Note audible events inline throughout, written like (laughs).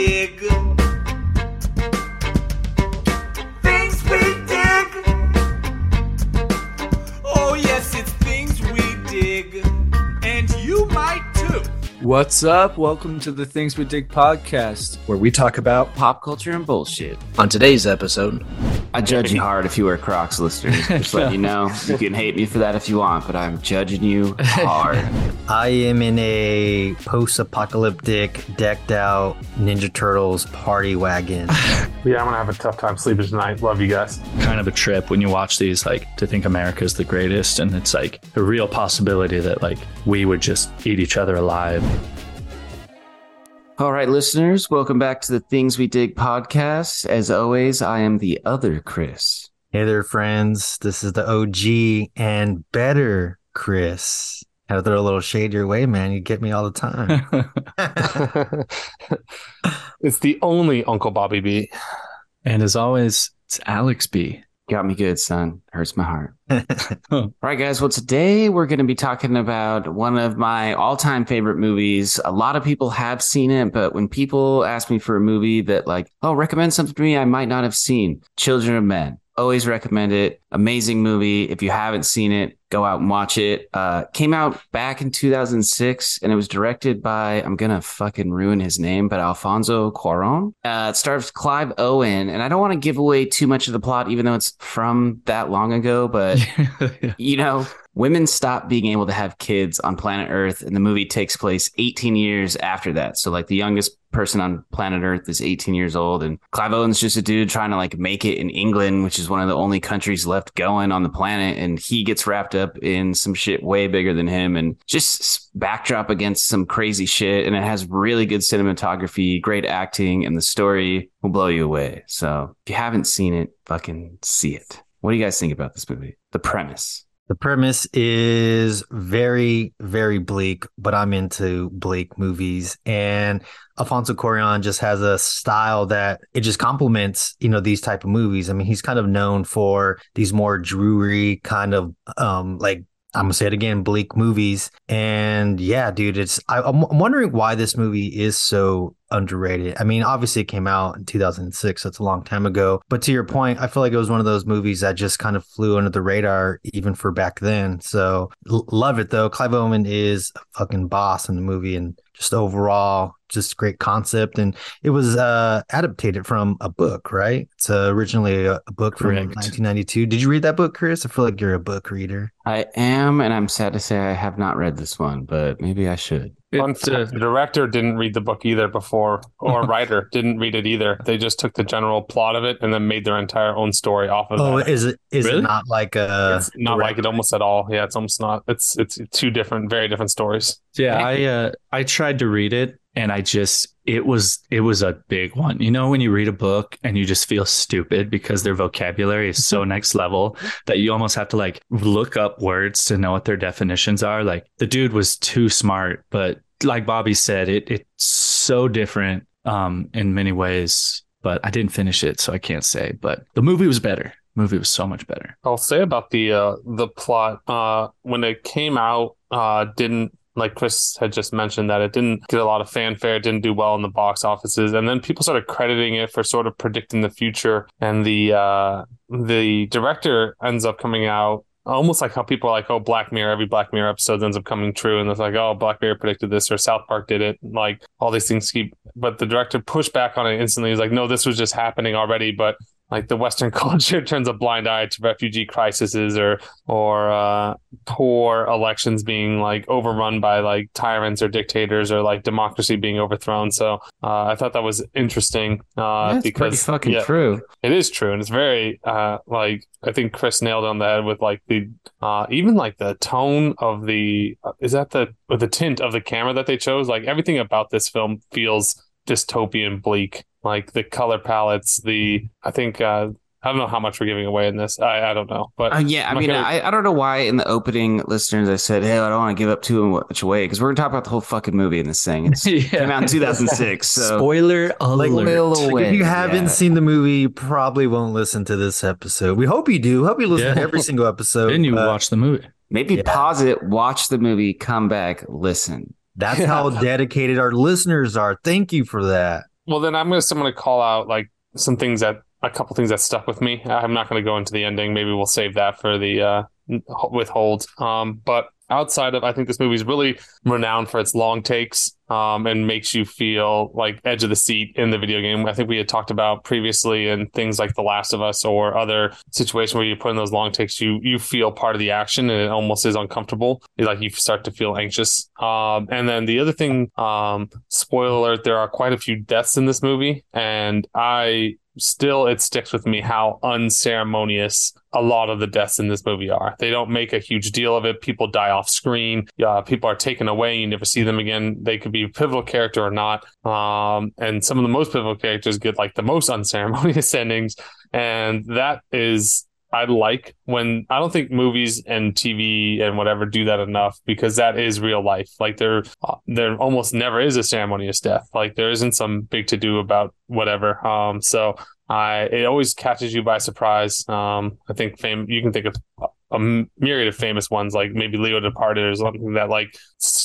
dig. What's up? Welcome to the Things We Dig podcast, where we talk about pop culture and bullshit. On today's episode, I judge you hard if you wear Crocs, listeners. (laughs) Just let you know. You can hate me for that if you want, but I'm judging you hard. (laughs) I am in a post apocalyptic, decked out Ninja Turtles party wagon. (laughs) Yeah, I'm gonna have a tough time sleeping tonight. Love you guys. kind of a trip when you watch these, like to think America's the greatest, and it's like a real possibility that like we would just eat each other alive. All right, listeners, welcome back to the Things We Dig podcast. As always, I am the other Chris. hey there, friends. This is the OG and better Chris. Had to throw a little shade your way, man. You get me all the time. (laughs) (laughs) it's the only Uncle Bobby B. and as always, it's Alex B. Got me good, son. Hurts my heart. (laughs) All right, guys. Well, today we're going to be talking about one of my all time favorite movies. A lot of people have seen it, but when people ask me for a movie that, like, oh, recommend something to me I might not have seen, Children of Men. Always recommend it. Amazing movie. If you haven't seen it, go out and watch it. Uh, came out back in 2006 and it was directed by, I'm going to fucking ruin his name, but Alfonso Cuaron. Uh, it stars Clive Owen. And I don't want to give away too much of the plot, even though it's from that long ago, but (laughs) you know, women stop being able to have kids on planet Earth, and the movie takes place 18 years after that. So, like, the youngest person on planet Earth is 18 years old, and Clive Owen's just a dude trying to like make it in England, which is one of the only countries left going on the planet, and he gets wrapped up in some shit way bigger than him, and just backdrop against some crazy shit, and it has really good cinematography, great acting, and the story will blow you away. So, if you haven't seen it, fucking see it. What do you guys think about this movie? The premise. The premise is very, very bleak, but I'm into bleak movies. And Alfonso Cuarón just has a style that it just complements, you know, these type of movies. I mean, he's kind of known for these more dreary kind of um like I'm gonna say it again, bleak movies. And yeah, dude, it's I, I'm I'm wondering why this movie is so underrated. I mean, obviously it came out in 2006, so it's a long time ago. But to your point, I feel like it was one of those movies that just kind of flew under the radar even for back then. So l- love it though. Clive Owen is a fucking boss in the movie and just overall just great concept. And it was uh adapted from a book right? It's uh, originally a, a book from Correct. 1992 did you read that book chris? I feel like you're a book reader. I am, and I'm sad to say I have not read this one, but maybe I should. Fun It's, uh, the (laughs) director didn't read the book either before, or (laughs) writer didn't read it either. They just took the general plot of it and then made their entire own story off of it. oh that. is it is Really? it not like a it's not like it almost at all. Yeah, it's almost not. It's it's two different, very different stories. yeah, I uh, I tried to read it, and I just it was it was a big one. You know, when you read a book and you just feel stupid because their vocabulary is so next level that you almost have to like look up words to know what their definitions are. Like the dude was too smart, but like Bobby said, it it's so different um in many ways. But I didn't finish it, so I can't say. But the movie was better. movie was so much better. I'll say about the uh the plot uh when it came out uh didn't like Chris had just mentioned that it didn't get a lot of fanfare, it didn't do well in the box offices, and then people started crediting it for sort of predicting the future. And the uh the director ends up coming out almost like how people are like, oh, Black Mirror, every Black Mirror episode ends up coming true, and it's like, oh, Black Mirror predicted this, or South Park did it. Like all these things keep, but the director pushed back on it instantly. He's like, no, this was just happening already, but like the Western (laughs) culture turns a blind eye to refugee crises or or uh, poor elections being like overrun by like tyrants or dictators or like democracy being overthrown. So uh, I thought that was interesting uh, That's pretty because fucking yeah, true. it is true, and it's very uh like I think Chris nailed on the head with like the uh even like the tone of the uh, is that the the tint of the camera that they chose. Like everything about this film feels dystopian, bleak. Like the color palettes, the I think uh I don't know how much we're giving away in this. I I don't know, but Uh, yeah, I mean, gonna- I, I don't know why in the opening, listeners, I said, "Hey, I don't want to give up too much away," because we're gonna talk about the whole fucking movie in this thing. It's (laughs) came out in 2006, so Spoiler alert. Middle Like, away, if you haven't yeah. seen the movie, you probably won't listen to this episode. We hope you do. Hope you listen to every single episode. then you but watch the movie. maybe Yeah. pause it, watch the movie, come back, listen. That's how (laughs) dedicated our listeners are. Thank you for that. Well, then I'm gonna I'm gonna call out like some things that a couple things that stuck with me. I'm not gonna go into the ending. Maybe we'll save that for the uh, withhold. Um, but outside of, I think this movie is really renowned for its long takes um, and makes you feel like edge of the seat in the video game. I think we had talked about previously and things like The Last of Us or other situations where you put in those long takes, you you feel part of the action and it almost is uncomfortable. It's like you start to feel anxious. Um, and then the other thing, um, spoiler alert, there are quite a few deaths in this movie, and I still it sticks with me how unceremonious a lot of the deaths in this movie are. They don't make a huge deal of it. People die off screen. People are taken away. You never see them again. They could be a pivotal character or not. Um, and some of the most pivotal characters get like the most (laughs) unceremonious endings. And that is I like when I don't think movies and TV and whatever do that enough because that is real life. Like there, there almost never is a ceremonious death. Like there isn't some big to do about whatever. Um, so I it always catches you by surprise. Um, I think fame you can think of a myriad of famous ones like maybe Leo Departed or something that like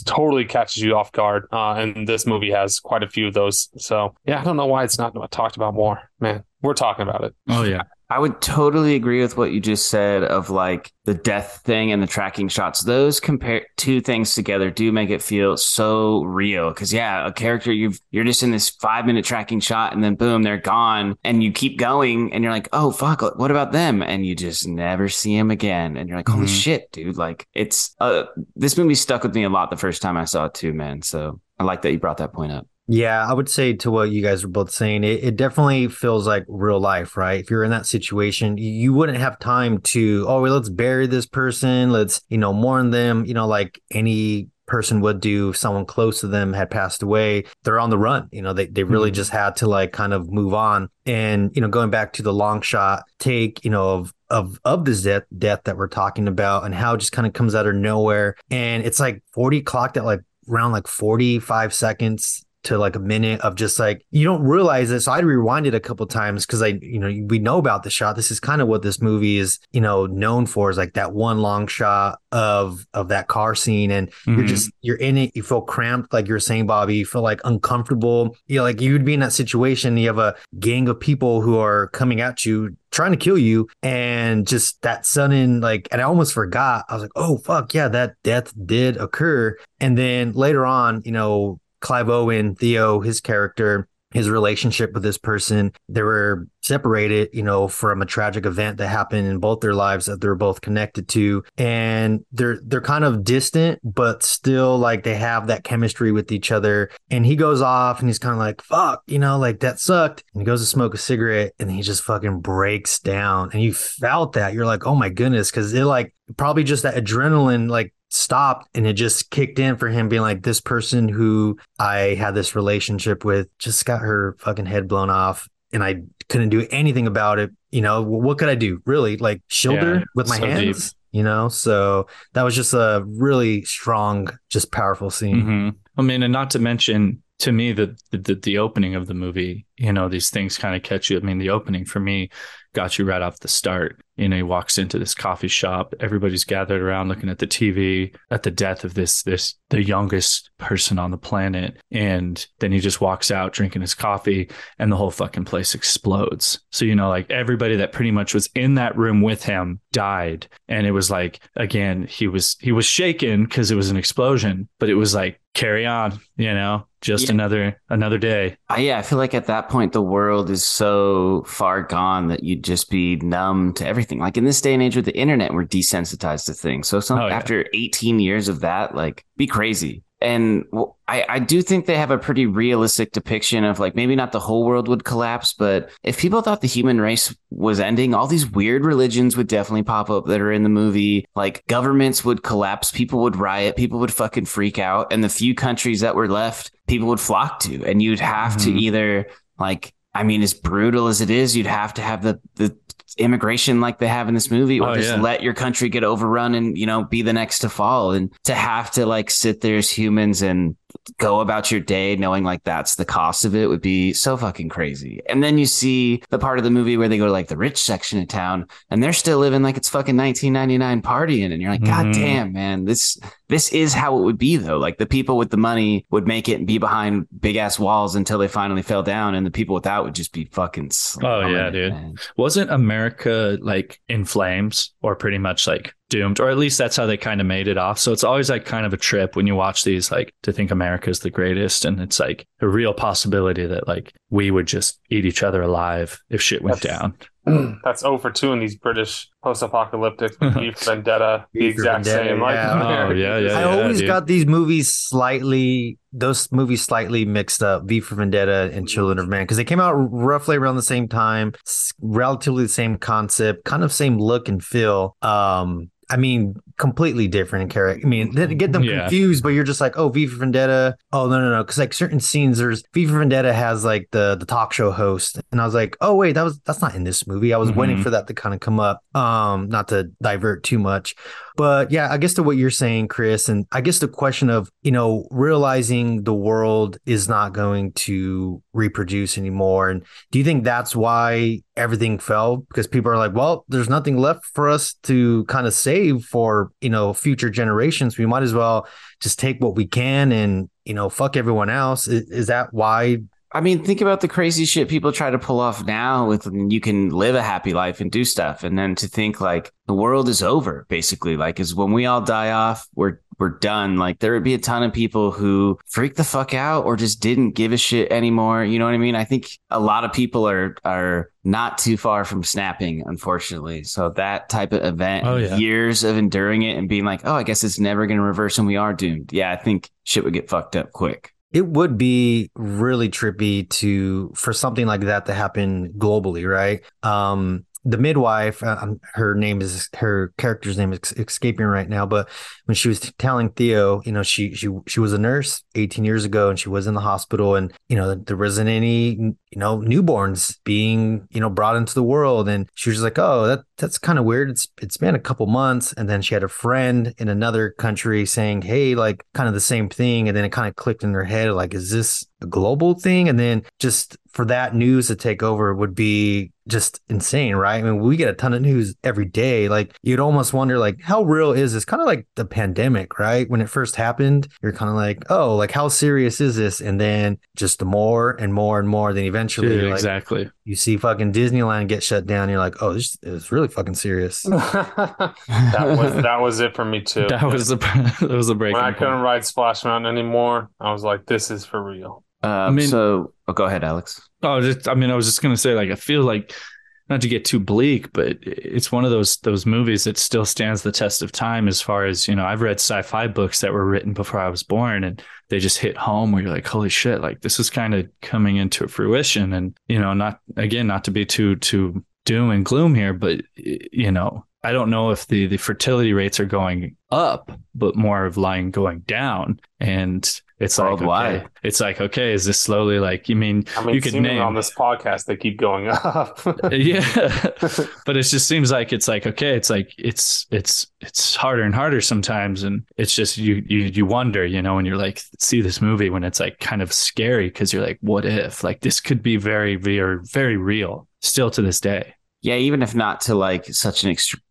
totally catches you off guard. Uh, and this movie has quite a few of those. So yeah, I don't know why it's not talked about more. Man, we're talking about it. Oh yeah. I would totally agree with what you just said of like the death thing and the tracking shots. Those compare two things together do make it feel so real. Cause yeah, a character you've you're just in this five minute tracking shot and then boom, they're gone. And you keep going and you're like, oh fuck, what about them? And you just never see them again. And you're like, holy mm-hmm. shit, dude. Like it's uh this movie stuck with me a lot the first time I saw it too, man. So I like that you brought that point up. Yeah, I would say to what you guys were both saying, it, it, definitely feels like real life, right? If you're in that situation, you wouldn't have time to, oh, well, let's bury this person, let's, you know, mourn them, you know, like any person would do if someone close to them had passed away. They're on the run. You know, they, they really mm-hmm. just had to like kind of move on. And, you know, going back to the long shot take, you know, of of of this death death that we're talking about and how it just kind of comes out of nowhere. And it's like 40 clocked at like around like 45 seconds to like a minute of just like you don't realize it. So I rewind it a couple times because I, you know, we know about the shot. This is kind of what this movie is, you know, known for is like that one long shot of of that car scene, and mm-hmm. you're just you're in it. You feel cramped, like you're saying, Bobby. You feel like uncomfortable. You know, like you would be in that situation. You have a gang of people who are coming at you trying to kill you and just that sudden like and i almost forgot i was like oh fuck yeah that death did occur and then later on you know Clive Owen, Theo, his character, his relationship with this person, they were separated, you know, from a tragic event that happened in both their lives that they're both connected to. And they're they're kind of distant, but still like they have that chemistry with each other. And he goes off and he's kind of like, fuck, you know, like that sucked. And he goes to smoke a cigarette and he just fucking breaks down. And you felt that. You're like, oh my goodness, because it like probably just that adrenaline like stopped and it just kicked in for him being like this person who I had this relationship with just got her fucking head blown off and I couldn't do anything about it. You know, what could I do? Really? Like shield yeah, with my so hands? Deep. You know, so that was just a really strong, just powerful scene. Mm-hmm. I mean, and not to mention to me the, the the opening of the movie, you know, these things kind of catch you. I mean, the opening for me got you right off the start. You know, he walks into this coffee shop. Everybody's gathered around looking at the TV at the death of this this the youngest person on the planet, and then he just walks out drinking his coffee, and the whole fucking place explodes. So you know, like everybody that pretty much was in that room with him died, and it was like again he was he was shaken because it was an explosion, but it was like carry on, you know, just yeah. another another day. Uh, yeah, I feel like at that point the world is so far gone that you'd just be numb to everything. Like in this day and age with the internet, we're desensitized to things. So some, oh, yeah. after 18 years of that, like be crazy and I, I do think they have a pretty realistic depiction of like maybe not the whole world would collapse, but if people thought the human race was ending, all these weird religions would definitely pop up that are in the movie. Like governments would collapse, people would riot, people would fucking freak out, and the few countries that were left, people would flock to, and you'd have mm-hmm. to either like I mean, as brutal as it is, you'd have to have the the immigration like they have in this movie or oh, just yeah. let your country get overrun and you know be the next to fall and to have to like sit there as humans and go about your day knowing like that's the cost of it would be so fucking crazy. And then you see the part of the movie where they go to like the rich section of town and they're still living like it's fucking 1999 partying and you're like god Mhm. damn man this this is how it would be though. Like the people with the money would make it and be behind big ass walls until they finally fell down and the people without would just be fucking Oh, yeah, dude. man. Wasn't America like in flames or pretty much like doomed? Or at least that's how they kind of made it off. So it's always like kind of a trip when you watch these, like to think America's the greatest. And it's like a real possibility that like we would just eat each other alive if shit went That's- down. (clears throat) That's 0 for 2 in these British post-apocalyptic (laughs) V for Vendetta, the exact Vendetta, same. Like, yeah. Oh, yeah, yeah. I always dude. got these movies slightly, those movies slightly mixed up. V for Vendetta and Children of Man because they came out roughly around the same time, relatively the same concept, kind of same look and feel. Um, I mean, completely different character. I mean, then get them Yeah. confused, but you're just like, oh, V for Vendetta. Oh no, no, no, because like certain scenes, there's V for Vendetta has like the the talk show host, and I was like, oh wait, that was that's not in this movie. I was waiting Mhm. for that to kind of come up. Um, not to divert too much, but yeah, I guess to what you're saying, Chris, and I guess the question of, you know, realizing the world is not going to reproduce anymore. And do you think that's why everything fell? Because people are like, well, there's nothing left for us to kind of save for, you know, future generations. We might as well just take what we can and, you know, fuck everyone else. Is, is that why? I mean, think about the crazy shit people try to pull off now with you can live a happy life and do stuff. And then to think like the world is over, basically, like is when we all die off, we're we're done. Like there would be a ton of people who freak the fuck out or just didn't give a shit anymore. You know what I mean? I think a lot of people are are not too far from snapping, unfortunately. So that type of event, Oh, yeah. years of enduring it and being like, oh, I guess it's never gonna reverse and we are doomed. Yeah, I think shit would get fucked up quick. It would be really trippy to for something like that to happen globally, right? Um, the midwife, uh, um, her name is her character's name is escaping right now, but when she was telling Theo, you know, she she she was a nurse 18 years ago, and she was in the hospital, and you know, there wasn't any you know newborns being you know brought into the world, and she was like, oh, that that's kind of weird. It's it's been a couple months, and then she had a friend in another country saying, hey, like kind of the same thing, and then it kind of clicked in her head, like, is this a global thing? And then just for that news to take over would be just insane, right? I mean, we get a ton of news every day. Like you'd almost wonder, like, how real is this? Kind of like the pandemic, right? When it first happened, you're kind of like, oh, like how serious is this? And then just more and more and more, then eventually, Dude, like, exactly. you see fucking Disneyland get shut down. You're like, oh, this is really fucking serious. (laughs) that was that was it for me too. (laughs) That was the (laughs) that was the breaking when I point. couldn't ride Splash Mountain anymore. I was like, this is for real. Um, mean- so oh, go ahead, Alex. Oh, just, I mean, I was just gonna say, like, I feel like not to get too bleak, but it's one of those those movies that still stands the test of time. As far as you know, I've read sci-fi books that were written before I was born, and they just hit home where you're like, holy shit, like this is kind of coming into fruition. And you know, not again, not to be too too doom and gloom here, but you know, I don't know if the the fertility rates are going up, but more of lying going down, and it's like Worldwide. okay, it's like okay, is this slowly like you mean I mean, you could name on this podcast they keep going up. (laughs) yeah (laughs) but it just seems like it's like okay it's like it's it's it's harder and harder sometimes and it's just you you you wonder you know when you're like see this movie when it's like kind of scary because you're like what if like this could be very very very real still to this day Yeah, even if not to like such an extreme.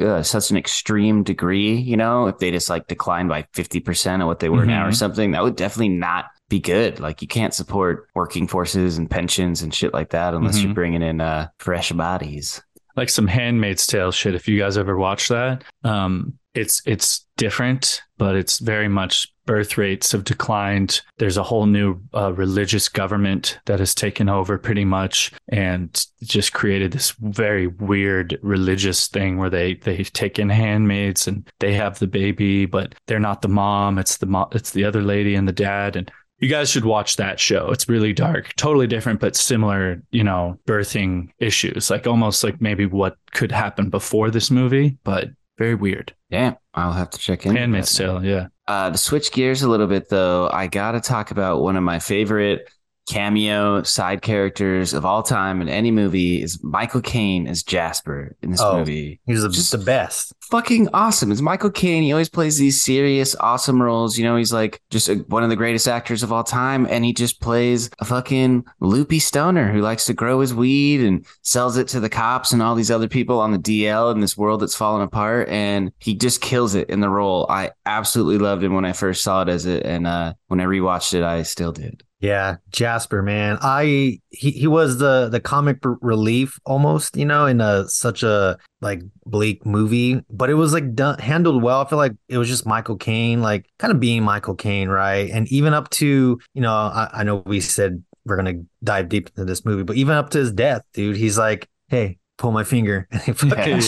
Uh, such an extreme degree, you know, if they just like decline by 50% of what they were now or Mhm. something, that would definitely not be good. Like you can't support working forces and pensions and shit like that unless you're Mhm. bringing in uh, fresh bodies. like some handmaid's tale shit if you guys ever watch that um it's it's different but it's very much birth rates have declined. There's a whole new uh, religious government that has taken over pretty much and just created this very weird religious thing where they they take in handmaids and they have the baby but they're not the mom. It's the mo- it's the other lady and the dad. And you guys should watch that show. It's really dark, totally different, but similar, you know, birthing issues, like almost like maybe what could happen before this movie, but very weird. Yeah, I'll have to check in. Handmaid's Tale, yeah. Uh, to switch gears a little bit, though, I got to talk about one of my favorite cameo side characters of all time in any movie is Michael Caine as Jasper in this Oh. movie. He's the, Just- the best. Fucking awesome. It's Michael Caine. He always plays these serious, awesome roles. You know, he's like just a, one of the greatest actors of all time. And he just plays a fucking loopy stoner who likes to grow his weed and sells it to the cops and all these other people on the DL in this world that's falling apart. And he just kills it in the role. I absolutely loved him when I first saw it as it. And uh, when I rewatched it, I still did. Yeah, Jasper, man. I he, he was the the comic relief almost, you know, in a such a like bleak movie, but it was like done handled well. I feel like it was just Michael Caine, like kind of being Michael Caine, right? And even up to, you know, I, I know we said we're gonna dive deep into this movie, but even up to his death, dude, he's like, Hey, pull my finger. (laughs) And he fucking Yeah.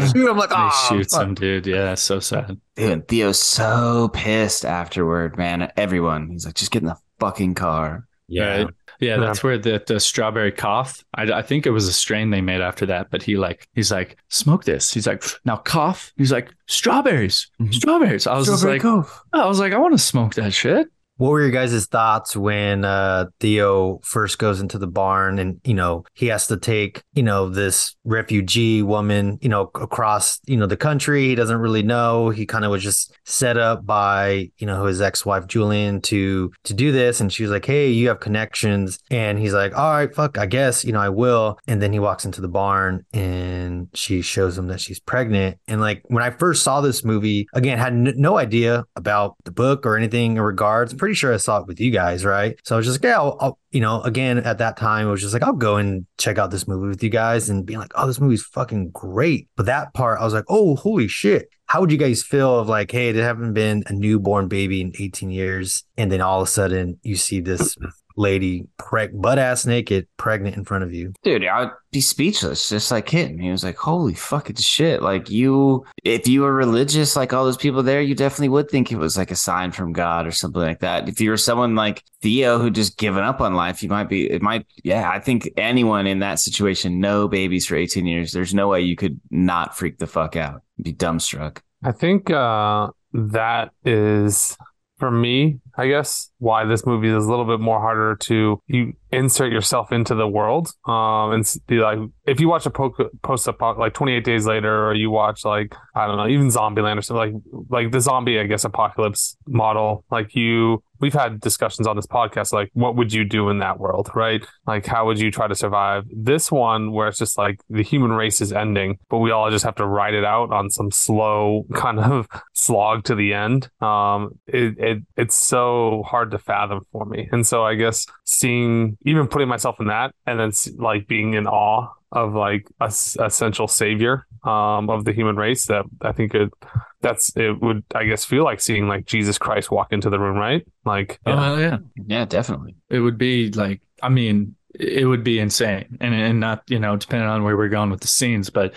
shoots him. I'm like, And he oh, shoots fuck." him, dude. Yeah, so sad. Dude, and Theo's so pissed afterward, man. Everyone. He's like, just get in the fucking car. Yeah. Right. Yeah, that's where the, the strawberry cough. I, I think it was a strain they made after that, but he like he's like smoke this. He's like now cough. He's like strawberries, Mhm. strawberries. I was Strawberry like, Cove. I was like, I want to smoke that shit. What were your guys' thoughts when uh, Theo first goes into the barn and, you know, he has to take, you know, this refugee woman, you know, across, you know, the country. He doesn't really know. He kind of was just set up by, you know, his ex-wife Julian to to do this. And she was like, Hey, you have connections. And he's like, All right, fuck, I guess, you know, I will. And then he walks into the barn and she shows him that she's pregnant. And like when I first saw this movie, again, had n- no idea about the book or anything in regards. I'm pretty sure I saw it with you guys, right? So I was just like, yeah, I'll, I'll- you know, again, at that time, I was just like, I'll go and check out this movie with you guys and being like, oh, this movie's fucking great. But that part, I was like, oh, holy shit. How would you guys feel of like, hey, there haven't been a newborn baby in 18 years. And then all of a sudden you see this lady preg- butt ass naked, pregnant in front of you. Dude, I'd be speechless, just like him. He was like, holy fucking shit. Like, you, if you were religious, like all those people there, you definitely would think it was like a sign from God or something like that. If you were someone like Theo who just given up on life, you might be, it might, yeah, I think anyone in that situation, no babies for 18 years, there's no way you could not freak the fuck out, be dumbstruck. I think uh, that is for me, I guess, why this movie is a little bit more harder to you insert yourself into the world. Um, and be like, if you watch a po- post apoc like 28 Days Later, or you watch like I don't know, even Zombieland or something like like the zombie, I guess, apocalypse model, like you. We've had discussions on this podcast, like what would you do in that world, right? Like how would you try to survive? This one, where it's just like the human race is ending, but we all just have to ride it out on some slow kind of (laughs) slog to the end. Um, it, it it's so hard to fathom for me, and so I guess seeing, even putting myself in that, and then like being in awe of like a s- essential savior um of the human race that I think it that's it would I guess feel like seeing like Jesus Christ walk into the room, right? Like Oh yeah, Yeah, definitely. it would be like I mean, it would be insane, and and not you know depending on where we're going with the scenes, but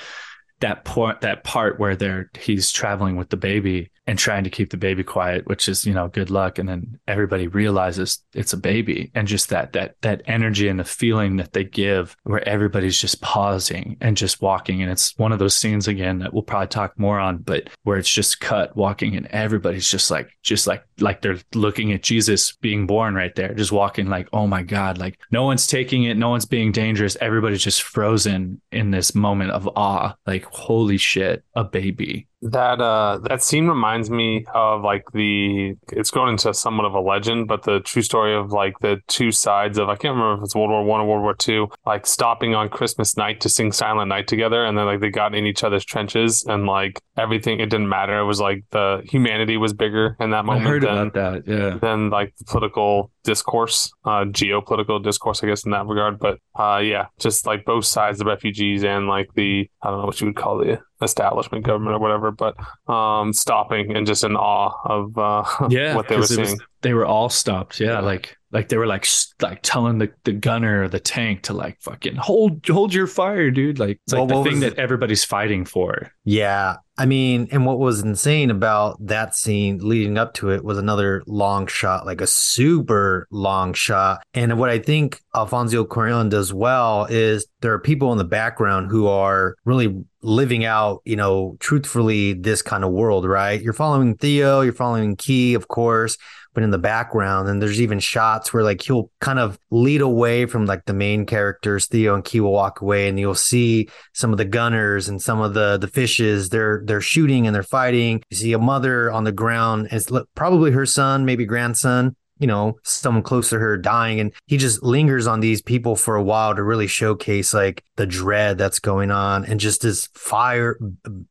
that point that part where they're he's traveling with the baby and trying to keep the baby quiet which is you know good luck. And then everybody realizes it's a baby. And just that that that energy and the feeling that they give where everybody's just pausing and just walking. And it's one of those scenes again that we'll probably talk more on but where it's just cut walking and everybody's just like just like like they're looking at Jesus being born right there just walking like oh my god like no one's taking it. No one's being dangerous. Everybody's just frozen in this moment of awe like holy shit a baby That uh that scene reminds me of like the it's going into somewhat of a legend, but the true story of like the two sides of I can't remember if it's World War One or World War Two, like stopping on Christmas night to sing Silent Night together, and then like they got in each other's trenches and like everything it didn't matter. It was like the humanity was bigger in that I moment heard than about that yeah than like the political discourse, uh, geopolitical discourse, I guess, in that regard. But uh, yeah, just like both sides, the refugees and like the I don't know what you would call the establishment government or whatever, but um, stopping and just in awe of uh, (laughs) yeah what they were it was- seeing. they were all stopped yeah, Yeah. like like they were like like telling the, the gunner or the tank to like fucking hold hold your fire dude like it's like Well, the thing that everybody's fighting for Yeah. I mean, and what was insane about that scene leading up to it was another long shot, like a super long shot. And what I think Alfonso Cuarón does well is there are people in the background who are really living out, you know, truthfully this kind of world, right? You're following Theo, you're following Kee, of course, but in the background. And there's even shots where like he'll kind of lead away from like the main characters. Theo and Kee will walk away, and you'll see some of the gunners and some of the the fishes. They're they're shooting and they're fighting. You see a mother on the ground. It's probably her son, maybe grandson you know, someone close to her dying. And he just lingers on these people for a while to really showcase like the dread that's going on and just this fire,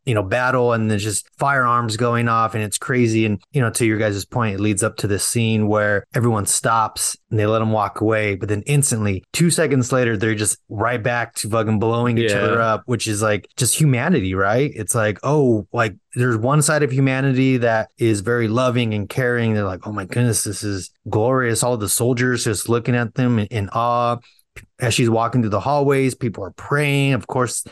you know, battle and then just firearms going off. And it's crazy. And, you know, to your guys' point, it leads up to this scene where everyone stops and they let them walk away. But then instantly, two seconds later, they're just right back to fucking blowing each Yeah. other up, which is like just humanity, right? It's like, oh, like there's one side of humanity that is very loving and caring. They're like, oh my goodness, this is glorious. All the soldiers just looking at them in, in awe. As she's walking through the hallways, people are praying. Of course,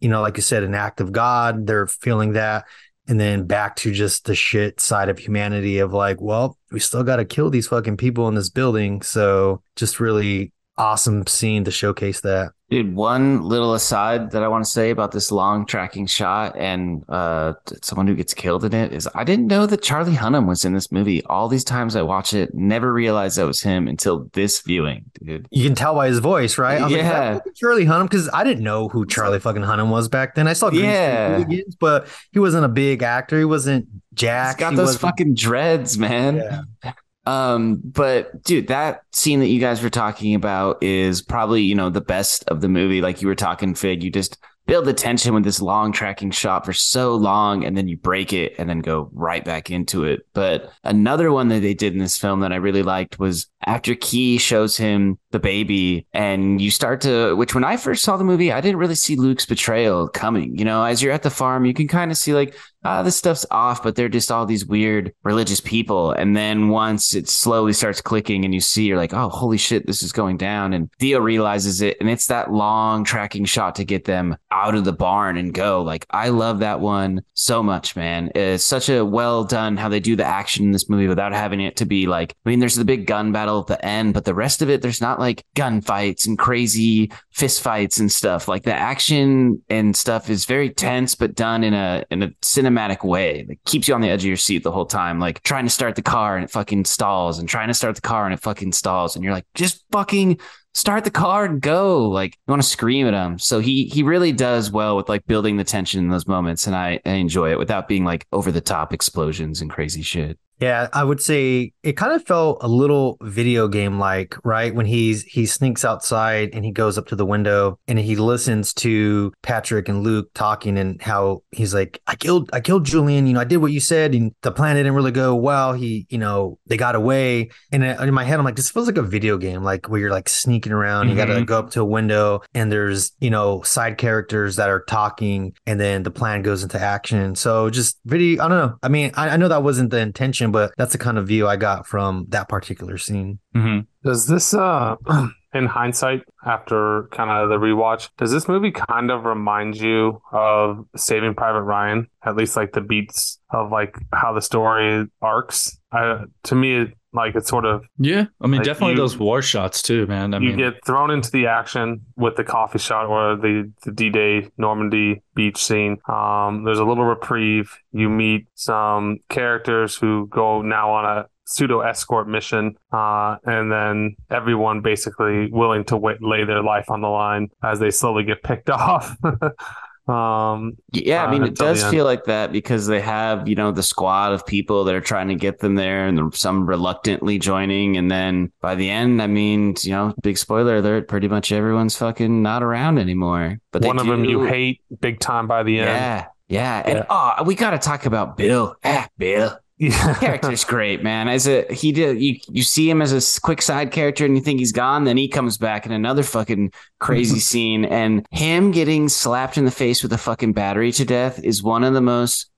you know, like you said, an act of God. They're feeling that. And then back to just the shit side of humanity of like, well, we still got to kill these fucking people in this building. So just really awesome scene to showcase that. Dude, one little aside that I want to say about this long tracking shot and uh, someone who gets killed in it is I didn't know that Charlie Hunnam was in this movie. All these times I watch it, never realized that was him until this viewing, dude. You can tell by his voice, right? I was like, "Is that Yeah. fucking Charlie Hunnam, because I didn't know who Charlie fucking Hunnam was back then. I saw Green Yeah. Hooligans, but he wasn't a big actor. He wasn't Jack. He's got He those fucking dreads, man. Yeah. Um, but dude, that scene that you guys were talking about is probably, you know, the best of the movie. Like you were talking, Fig, you just build the tension with this long tracking shot for so long and then you break it and then go right back into it. But another one that they did in this film that I really liked was after Kee shows him the baby and you start to, which when I first saw the movie, I didn't really see Luke's betrayal coming. You know, as you're at the farm, you can kind of see like, ah, this stuff's off, but they're just all these weird religious people. And then once it slowly starts clicking and you see, you're like, oh, holy shit, this is going down. And Theo realizes it. And it's that long tracking shot to get them out of the barn and go. Like, I love that one so much, man. It's such a well done how they do the action in this movie without having it to be like, I mean, there's the big gun battle at the end, but the rest of it, there's not like gunfights and crazy fist fights and stuff. Like the action and stuff is very tense, but done in a in a cinematic way. It keeps you on the edge of your seat the whole time. Like trying to start the car and it fucking stalls, and trying to start the car and it fucking stalls, and you're like, just fucking start the car and go. Like you want to scream at him. So he he really does well with like building the tension in those moments, and I, I enjoy it without being like over the top explosions and crazy shit. Yeah, I would say it kind of felt a little video game like, right? When he's he sneaks outside and he goes up to the window and he listens to Patrick and Luke talking and how he's like, I killed I killed Julian, you know, I did what you said and the plan didn't really go well. He, you know, they got away. And in my head, I'm like, this feels like a video game, like where you're like sneaking around, you gotta Mhm. go up to a window and there's, you know, side characters that are talking and then the plan goes into action. So just video, I don't know. I mean, I, I know that wasn't the intention, but that's the kind of view I got from that particular scene. hmm Does this, uh, (clears throat) in hindsight, after kind of the rewatch, does this movie kind of remind you of Saving Private Ryan? At least like the beats of like how the story arcs. Uh, to me, it, like it's sort of Yeah, I mean, Like, definitely you- those war shots too, man. I you mean, get thrown into the action with the coffee shot or the, the D-Day Normandy beach scene. Um, there's a little reprieve. You meet some characters who go now on a pseudo escort mission, uh, and then everyone basically willing to wait, lay their life on the line as they slowly get picked (laughs) off. Um, Yeah, I uh, mean, it does feel like that because they have, you know, the squad of people that are trying to get them there and some reluctantly joining. And then by the end, I mean, you know, big spoiler alert, pretty much everyone's fucking not around anymore. But one of them you hate big time by the end. Yeah. Yeah. And oh, we got to talk about Bill. Ah, Bill. Yeah. character's great, man. As a he did you you see him as a quick side character and you think he's gone, then he comes back in another fucking crazy (laughs) scene, and him getting slapped in the face with a fucking battery to death is one of the most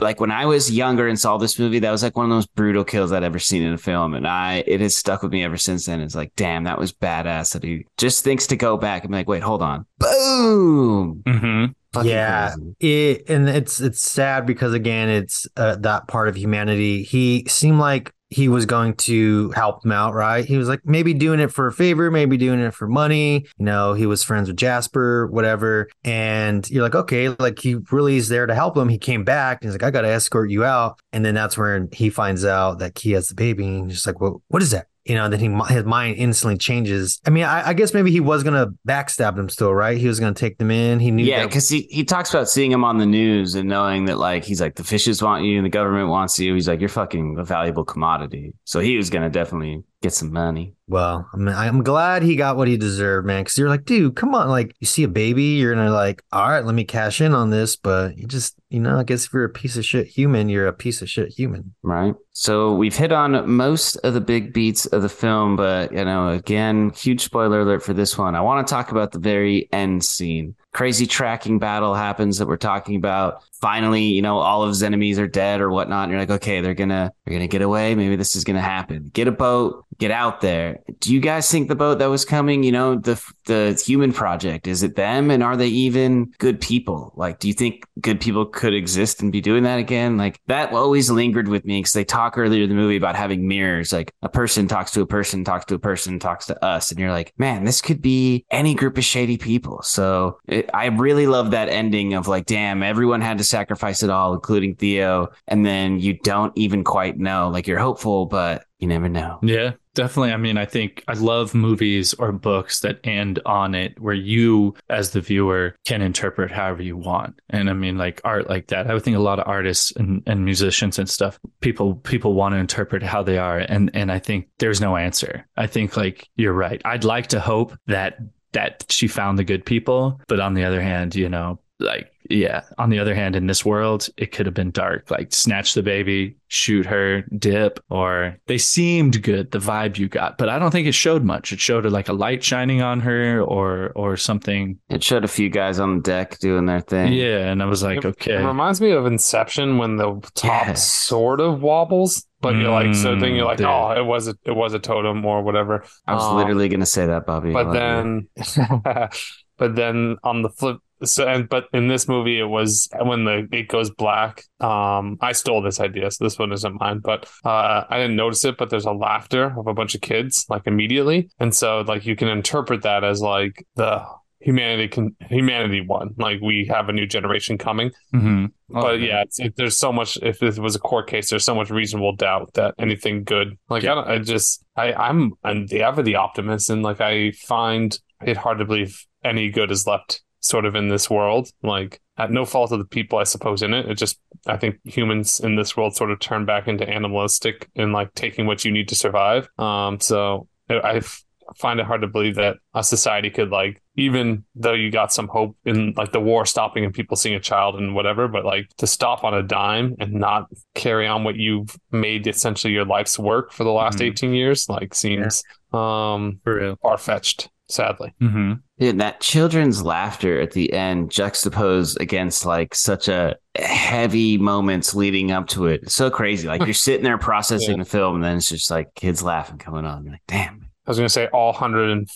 like when I was younger and saw this movie, that was like one of the most brutal kills I'd ever seen in a film, and I it has stuck with me ever since then. It's like, damn, that was badass. That he just thinks to go back and be like, wait, hold on, boom. hmm Fucking Yeah. It and it's it's sad because again, it's uh, that part of humanity. He seemed like he was going to help him out, right? He was like maybe doing it for a favor, maybe doing it for money. You know, he was friends with Jasper, whatever. And you're like, okay, like he really is there to help him. He came back and he's like, I got to escort you out. And then that's where he finds out that Kee has the baby. And he's just like, well, what is that? You know, then he his mind instantly changes. I mean, I, I, guess maybe he was gonna backstab them still, right? He was gonna take them in. He knew, yeah, because he he talks about seeing him on the news and knowing that like he's like the fishes want you and the government wants you. He's like you're fucking a valuable commodity. So he was gonna definitely get some money. Well, I mean, I'm glad he got what he deserved, man. Because you're like, dude, come on. Like, you see a baby, you're gonna like, all right, let me cash in on this. But you just, you know, I guess if you're a piece of shit human, you're a piece of shit human, right? So we've hit on most of the big beats of the film, but you know, again, huge spoiler alert for this one. I want to talk about the very end scene crazy tracking battle happens that we're talking about. Finally, you know, all of his enemies are dead or whatnot. And you're like, okay, they're gonna they're gonna get away. Maybe this is gonna happen. Get a boat, get out there. Do you guys think the boat that was coming, you know, the the human project, is it them? And are they even good people? Like, do you think good people could exist and be doing that again? Like that always lingered with me because they talk earlier in the movie about having mirrors. Like a person talks to a person, talks to a person, talks to us, and you're like, man, this could be any group of shady people. So it, I really love that ending of like, damn, everyone had to sacrifice it all, including Theo. And then you don't even quite know. Like you're hopeful, but you never know. Yeah, definitely. I mean, I think I love movies or books that end on it where you, as the viewer, can interpret however you want. And I mean, like art like that. I would think a lot of artists and, and musicians and stuff, people people want to interpret how they are. And and I think there's no answer. I think like you're right. I'd like to hope that that she found the good people. But on the other hand, you know, like, yeah, on the other hand, in this world, it could have been dark, like snatch the baby, shoot her, dip, or they seemed good, the vibe you got. But I don't think it showed much. It showed like a light shining on her or or something. It showed a few guys on the deck doing their thing. Yeah. And I was like, it, okay. It reminds me of Inception when the top yes. sort of wobbles but you're like so then you're like mm, oh it was a it was a totem or whatever i was um, literally gonna say that bobby but then (laughs) but then on the flip so and but in this movie it was when the it goes black um i stole this idea so this one isn't mine but uh i didn't notice it but there's a laughter of a bunch of kids like immediately and so like you can interpret that as like the humanity can humanity won. Like we have a new generation coming. Mm-hmm. Oh, but yeah, it, there's so much. If it was a court case, there's so much reasonable doubt that anything good. Like yeah. I, don't, I just I I'm I'm the ever the optimist, and like I find it hard to believe any good is left sort of in this world. Like at no fault of the people, I suppose, in it. It just I think humans in this world sort of turn back into animalistic and like taking what you need to survive. Um, so I've find it hard to believe that a society could like even though you got some hope in like the war stopping and people seeing a child and whatever but like to stop on a dime and not carry on what you've made essentially your life's work for the last mm-hmm. 18 years like seems yeah. um far-fetched sadly mm-hmm. Dude, that children's laughter at the end juxtaposed against like such a heavy moments leading up to it. It's so crazy. Like (laughs) you're sitting there processing yeah. the film and then it's just like kids laughing coming on. You're like, damn, I was going to say all hundred and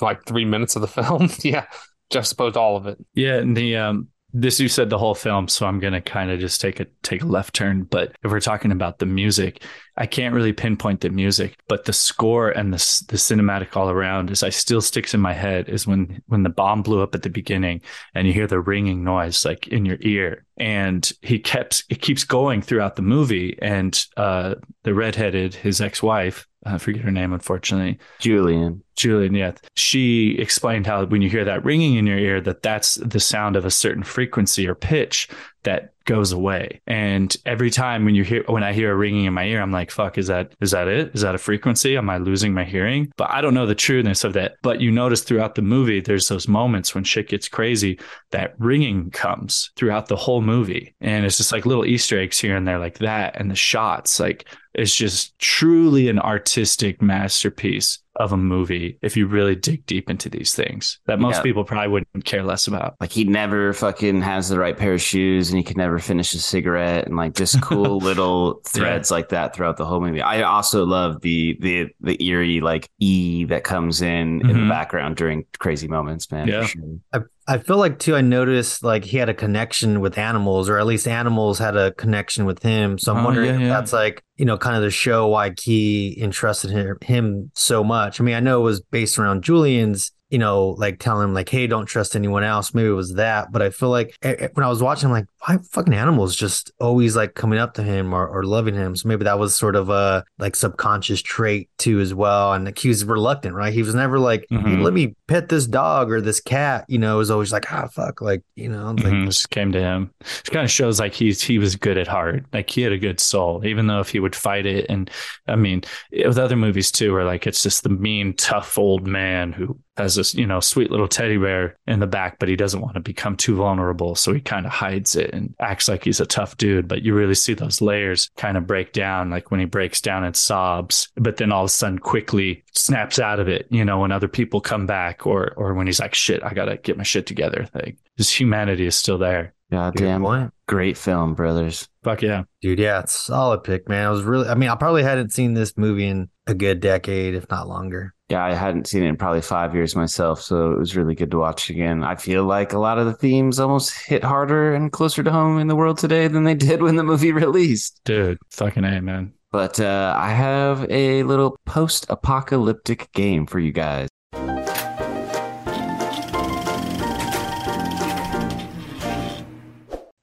like three minutes of the (laughs) film. (laughs) yeah, juxtaposed all of it. Yeah, and the um, this you said the whole film, so I'm gonna kind of just take a take a left turn. But if we're talking about the music, I can't really pinpoint the music, but the score and the the cinematic all around is I still sticks in my head is when when the bomb blew up at the beginning and you hear the ringing noise like in your ear, and he kept it keeps going throughout the movie, and uh, the redheaded his ex wife I forget her name, unfortunately. Julian. Julian, yeah. She explained how when you hear that ringing in your ear, that that's the sound of a certain frequency or pitch that goes away. And every time when you hear when I hear a ringing in my ear, I'm like, fuck, is that is that it? Is that a frequency? Am I losing my hearing? But I don't know the trueness of that. But you notice throughout the movie, there's those moments when shit gets crazy, that ringing comes throughout the whole movie. And it's just like little Easter eggs here and there like that. And the shots, like it's just truly an artistic masterpiece of a movie if you really dig deep into these things that most yeah. people probably wouldn't care less about. Like he never fucking has the right pair of shoes and he can never finish a cigarette and like just cool (laughs) little threads yeah. like that throughout the whole movie. I also love the the the eerie like E that comes in mm-hmm. in the mm-hmm. background during crazy moments, man. Yeah. Sure. I I feel like too. I noticed like he had a connection with animals, or at least animals had a connection with him. So I'm Oh, wondering yeah, if yeah. that's like you know kind of the show why Kee entrusted him, him so much. I mean, I know it was based around Julian's, you know, like telling him like, hey, don't trust anyone else. Maybe it was that, but I feel like eh, eh, when I was watching, I'm like, why fucking animals just always like coming up to him or, or loving him? So maybe that was sort of a like subconscious trait too as well. And like, he was reluctant, right? He was never like, hey, Mhm. let me pet this dog or this cat. You know, it was always like, ah, fuck, like you know, like Mhm, just came to him. It kind of shows like he's he was good at heart. Like he had a good soul, even though if he would fight it. And I mean, with other movies too, where like it's just the mean, tough old man who has this you know sweet little teddy bear in the back, but he doesn't want to become too vulnerable, so he kind of hides it and acts like he's a tough dude. But you really see those layers kind of break down, like when he breaks down and sobs, but then all of a sudden quickly snaps out of it. You know, when other people come back, or or when he's like, "Shit, I gotta get my shit together." Like his humanity is still there. God damn, point. great film, brothers. Fuck yeah. Dude, yeah, it's a solid pick, man. I was really, I mean, I probably hadn't seen this movie in a good decade, if not longer. Yeah, I hadn't seen it in probably five years myself, so it was really good to watch again. I feel like a lot of the themes almost hit harder and closer to home in the world today than they (laughs) did when the movie released. Dude, fucking A, man. But uh, I have a little post apocalyptic game for you guys.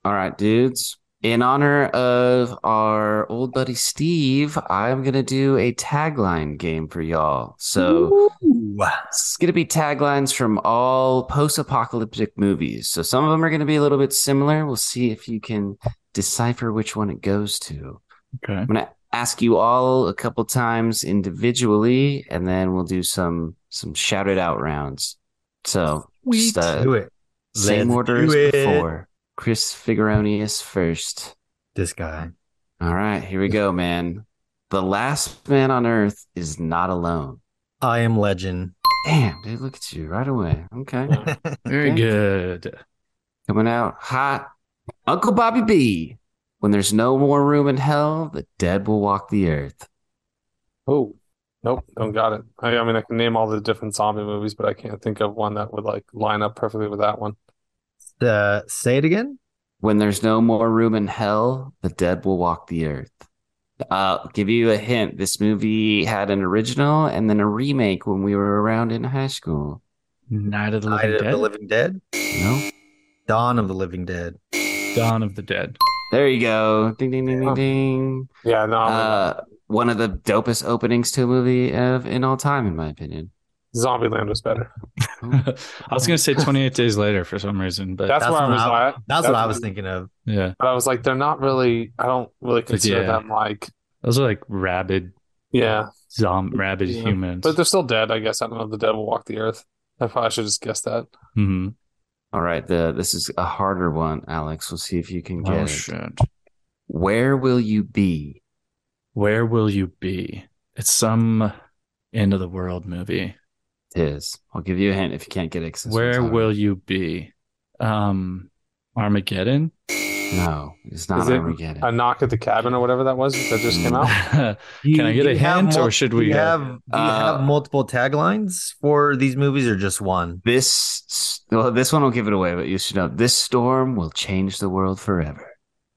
All right, dudes. In honor of our old buddy Steve, I'm going to do a tagline game for y'all. So it's going to be taglines from all post apocalyptic movies. So some of them are going to be a little bit similar. We'll see if you can decipher which one it goes to. Okay. I'm gonna ask you all a couple times individually, and then we'll do some some shouted out rounds. So just, uh, Do it. same Let's order as it. before. Chris Figueroni is first. This guy. All right, here we go, man. The last man on earth is not alone. I am legend. Damn, dude, look at you right away. Okay, (laughs) Very Okay. good. coming out hot. Uncle Bobby B. When there's no more room in hell, the dead will walk the earth. Oh, nope, don't got it. I, I mean, I can name all the different zombie movies, but I can't think of one that would like line up perfectly with that one. Uh, say it again. When there's no more room in hell, the dead will walk the earth. I'll give you a hint. This movie had an original and then a remake when we were around in high school. Night of the Night Living of Dead. the Living Dead. No? Dawn of the Living Dead. Dawn of the Dead. There you go. Ding, ding, ding, ding, ding. Yeah, no, Uh, one of the dopest openings to a movie of in all time, in my opinion. Zombieland was better. (laughs) I was gonna say 28 Days Later for some reason, but That's, That's where I what was I- at. That's what I was thinking of. yeah, But I was like, they're not really. I don't really consider yeah. them like. those are like rabid, Yeah, zom, rabid Yeah. humans. but they're still dead. I guess I don't know. The dead will walk the earth. I probably should just guess that. Mhm. All right, the this is a harder one, Alex. We'll see if you can get Oh it. shit. Where will you be? Where will you be? It's some end of the world movie. Tis. I'll give you a hint if you can't get it. 'cause this Where will you be? Um, Armageddon. No, it's not Is it Armageddon. A knock at the cabin or whatever that was that just came out. (laughs) Can you- I get a you have hint, or mul- should do we? you have do you Uh, have multiple taglines for these movies or just one? This well, this one will give it away, but you should know this storm will change the world forever.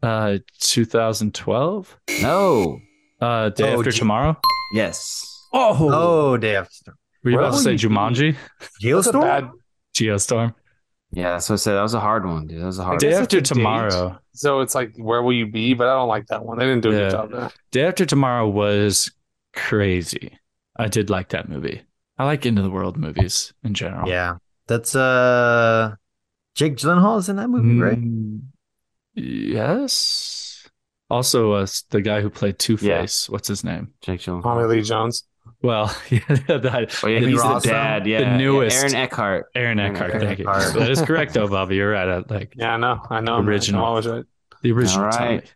uh, 2012. No. Uh, Day Oh, After G- Tomorrow. Yes. Oh, Oh, day after. Were you Where about to say you? Jumanji? That's a Geostorm? bad. Geostorm. Yeah, that's what I said. That was a hard one, dude. That was a hard Day one. After a date. Tomorrow. So it's like, where will you be? But I don't like that one. They didn't do a Yeah. good job there. Day After Tomorrow was crazy. I did like that movie. I like Into the World movies in general. Yeah, that's uh, Jake Gyllenhaal is in that movie, right? Mm, yes. Also, uh, the guy who played Two Face. What's his name? Jake Gyllenhaal. Tommy Lee Jones. Well, (laughs) yeah, that, Oh yeah, he's the Ross, dad. the Yeah, newest. Aaron Eckhart. Aaron Aaron Eckhart. Eckhart. Thank you. (laughs) That is correct, though, Bobby. You're right. I like Yeah, I know. I know. Original. I'm right. the original. All Tommy. right.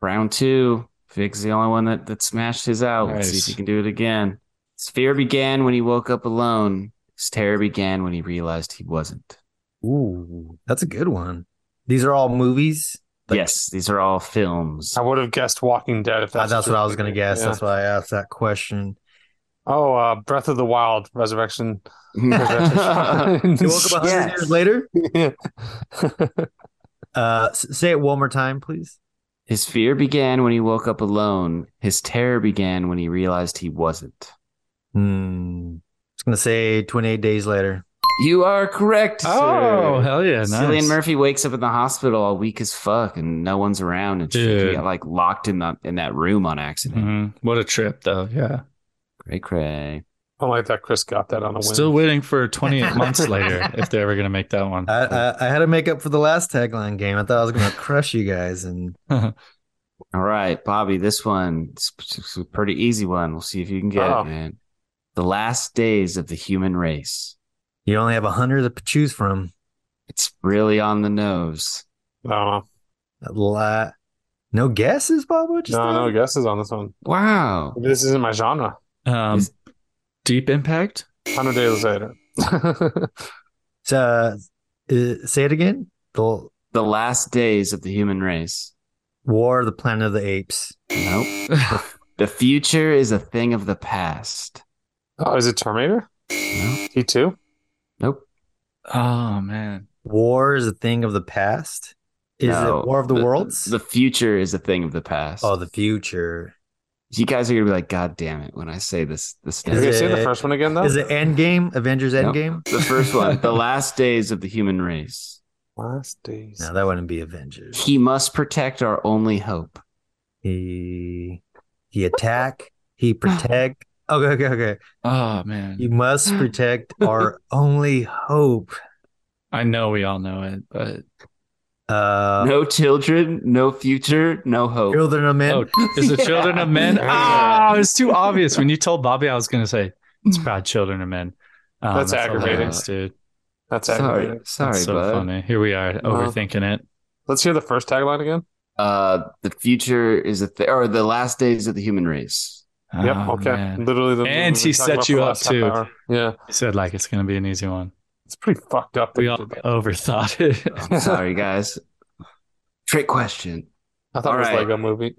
Round two. Vig's the only one that, that smashed his out. Let's see if Nice. he can do it again. His fear began when he woke up alone. His terror began when he realized he wasn't. Ooh, that's a good one. These are all movies. Like- yes, these are all films. I would have guessed Walking Dead if Uh, that's, That's, what I was gonna guess. Yeah. That's why I asked that question. Oh, uh, Breath of the Wild, Resurrection. You (laughs) woke up 100 Yes. years later. yeah. (laughs) Uh, say it one more time, please. His fear began when he woke up alone. His terror began when he realized he wasn't. Hmm. was gonna say 28 days later. You are correct. Oh, sir. hell yeah. Nice. Cillian Murphy wakes up in the hospital all weak as fuck, and no one's around, and shit. Dude. got like locked in the in that room on accident. Mhm. What a trip, though. Yeah. Cray cray. I like that Chris got that on a win. Still waiting for 28 (laughs) months later if they're ever going to make that one. I, I I had to make up for the last tagline game. I thought I was gonna crush you guys, and (laughs) All right, Bobby, this one it's, it's a pretty easy one. We'll see if you can get Oh. it, man. The last days of the human race. you only have a hundred to choose from. It's really on the nose. I don't A lot. No guesses, Bob? What know. No, no guesses on this one. Wow. This isn't my genre. Um, Is- Deep Impact? 100 days later. (laughs) So, uh, say it again. The The last days of the human race. War of the Planet of the Apes. Nope. (laughs) The future is a thing of the past. oh, is it Terminator? Nope. T2? Nope. oh, man. War is a thing of the past. Is No. it War of the, Worlds? The future is a thing of the past. oh, the future. You guys are gonna be like, God damn it, when I say this this Can Is you next. say the first one again, though? Is it Endgame? Avengers Nope. Endgame? The first one. the last days of the human race. Last days. No, that wouldn't be Avengers. He must protect our only hope. He he attack. He protect. (sighs) Okay, okay, okay. Oh, man. You must protect our (laughs) only hope. I know we all know it, but Uh, no children, no future, no hope. children of men. oh, is it (laughs) Children of Men? Yeah. Oh, it's too obvious. When you told Bobby, I was going to say it's probably Children of Men. Um, That's aggravating. hilarious, dude. That's sorry, aggravating. sorry, That's so bud. funny. Here we are Well- overthinking it. Let's hear the first tagline again. Uh, the future is a th- or the last days of the human race. Yep. Oh, okay. man. Literally, the And we've he set you up, last too. Yeah, He said like it's going to be an easy one. It's pretty fucked up. We all did (laughs) overthought it. I'm sorry, guys. Trick question, I thought it was All right. Lego movie.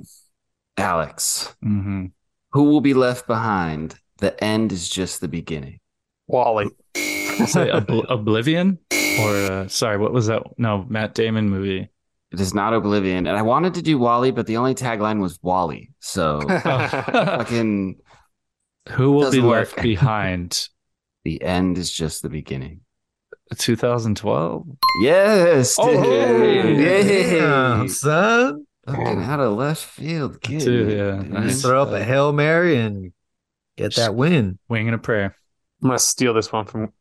Alex. hmm Who will be left behind? The end is just the beginning. Wally. Say Obl- Oblivion or uh, sorry, what was that? No, Matt Damon movie. It is not Oblivion, and I wanted to do Wally, but the only tagline was Wally. So (laughs) (laughs) fucking Who will be Doesn't left behind? the end is just the beginning. 2012. Yes, Oh, dude. Yay. Damn, son. Fucking out of left field. kid. Dude, yeah, nice. Just throw up a hail mary and get that win. Wing and a prayer. I'm gonna steal this one from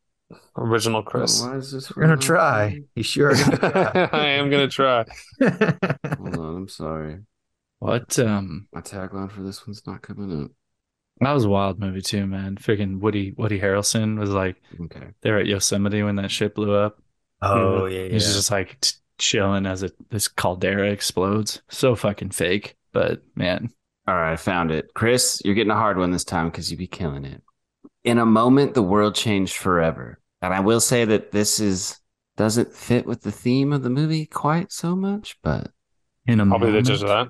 original Chris. Why is this We're gonna try. You sure? (laughs) I am gonna try. try. Hold on, I'm sorry. What? Um, My tagline for this one's not coming up. That was a wild movie too, man. Freaking Woody Woody Harrelson was like Okay. they were at Yosemite when that ship blew up. oh yeah, yeah. He's just like t- chilling as it this caldera explodes. So fucking fake, but man, All right, I found it. Chris, you're getting a hard one this time because you be killing it. In a moment, the world changed forever. And I will say that this is doesn't fit with the theme of the movie quite so much, but in a I'll be the moment, judge of that.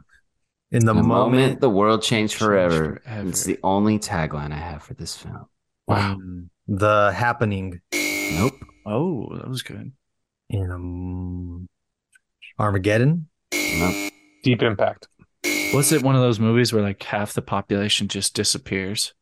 In the in a moment, moment. the world changed Changed forever. forever. It's the only tagline I have for this film. Wow. um, the happening Nope. Oh, that was good. in um, Armageddon. Nope. Deep Impact. Was it one of those movies where like half the population just disappears?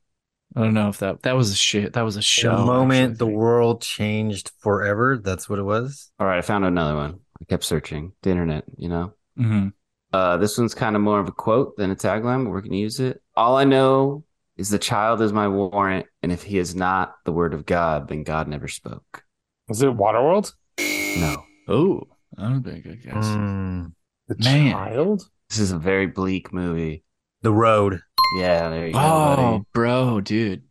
I don't know if that that was a shit. That was a show. the moment, the world changed forever. That's what it was. All right, I found another one. I kept searching the internet, you know. Mhm. Uh, this one's kind of more of a quote than a tagline, but we're gonna use it. All I know is the child is my warrant, and if he is not the word of God, then God never spoke. Is it Waterworld? No, Oh, that would be a good guess. Mm, The Man. Child? this is a very bleak movie. the road. Yeah, there you go. Oh, buddy. bro, dude.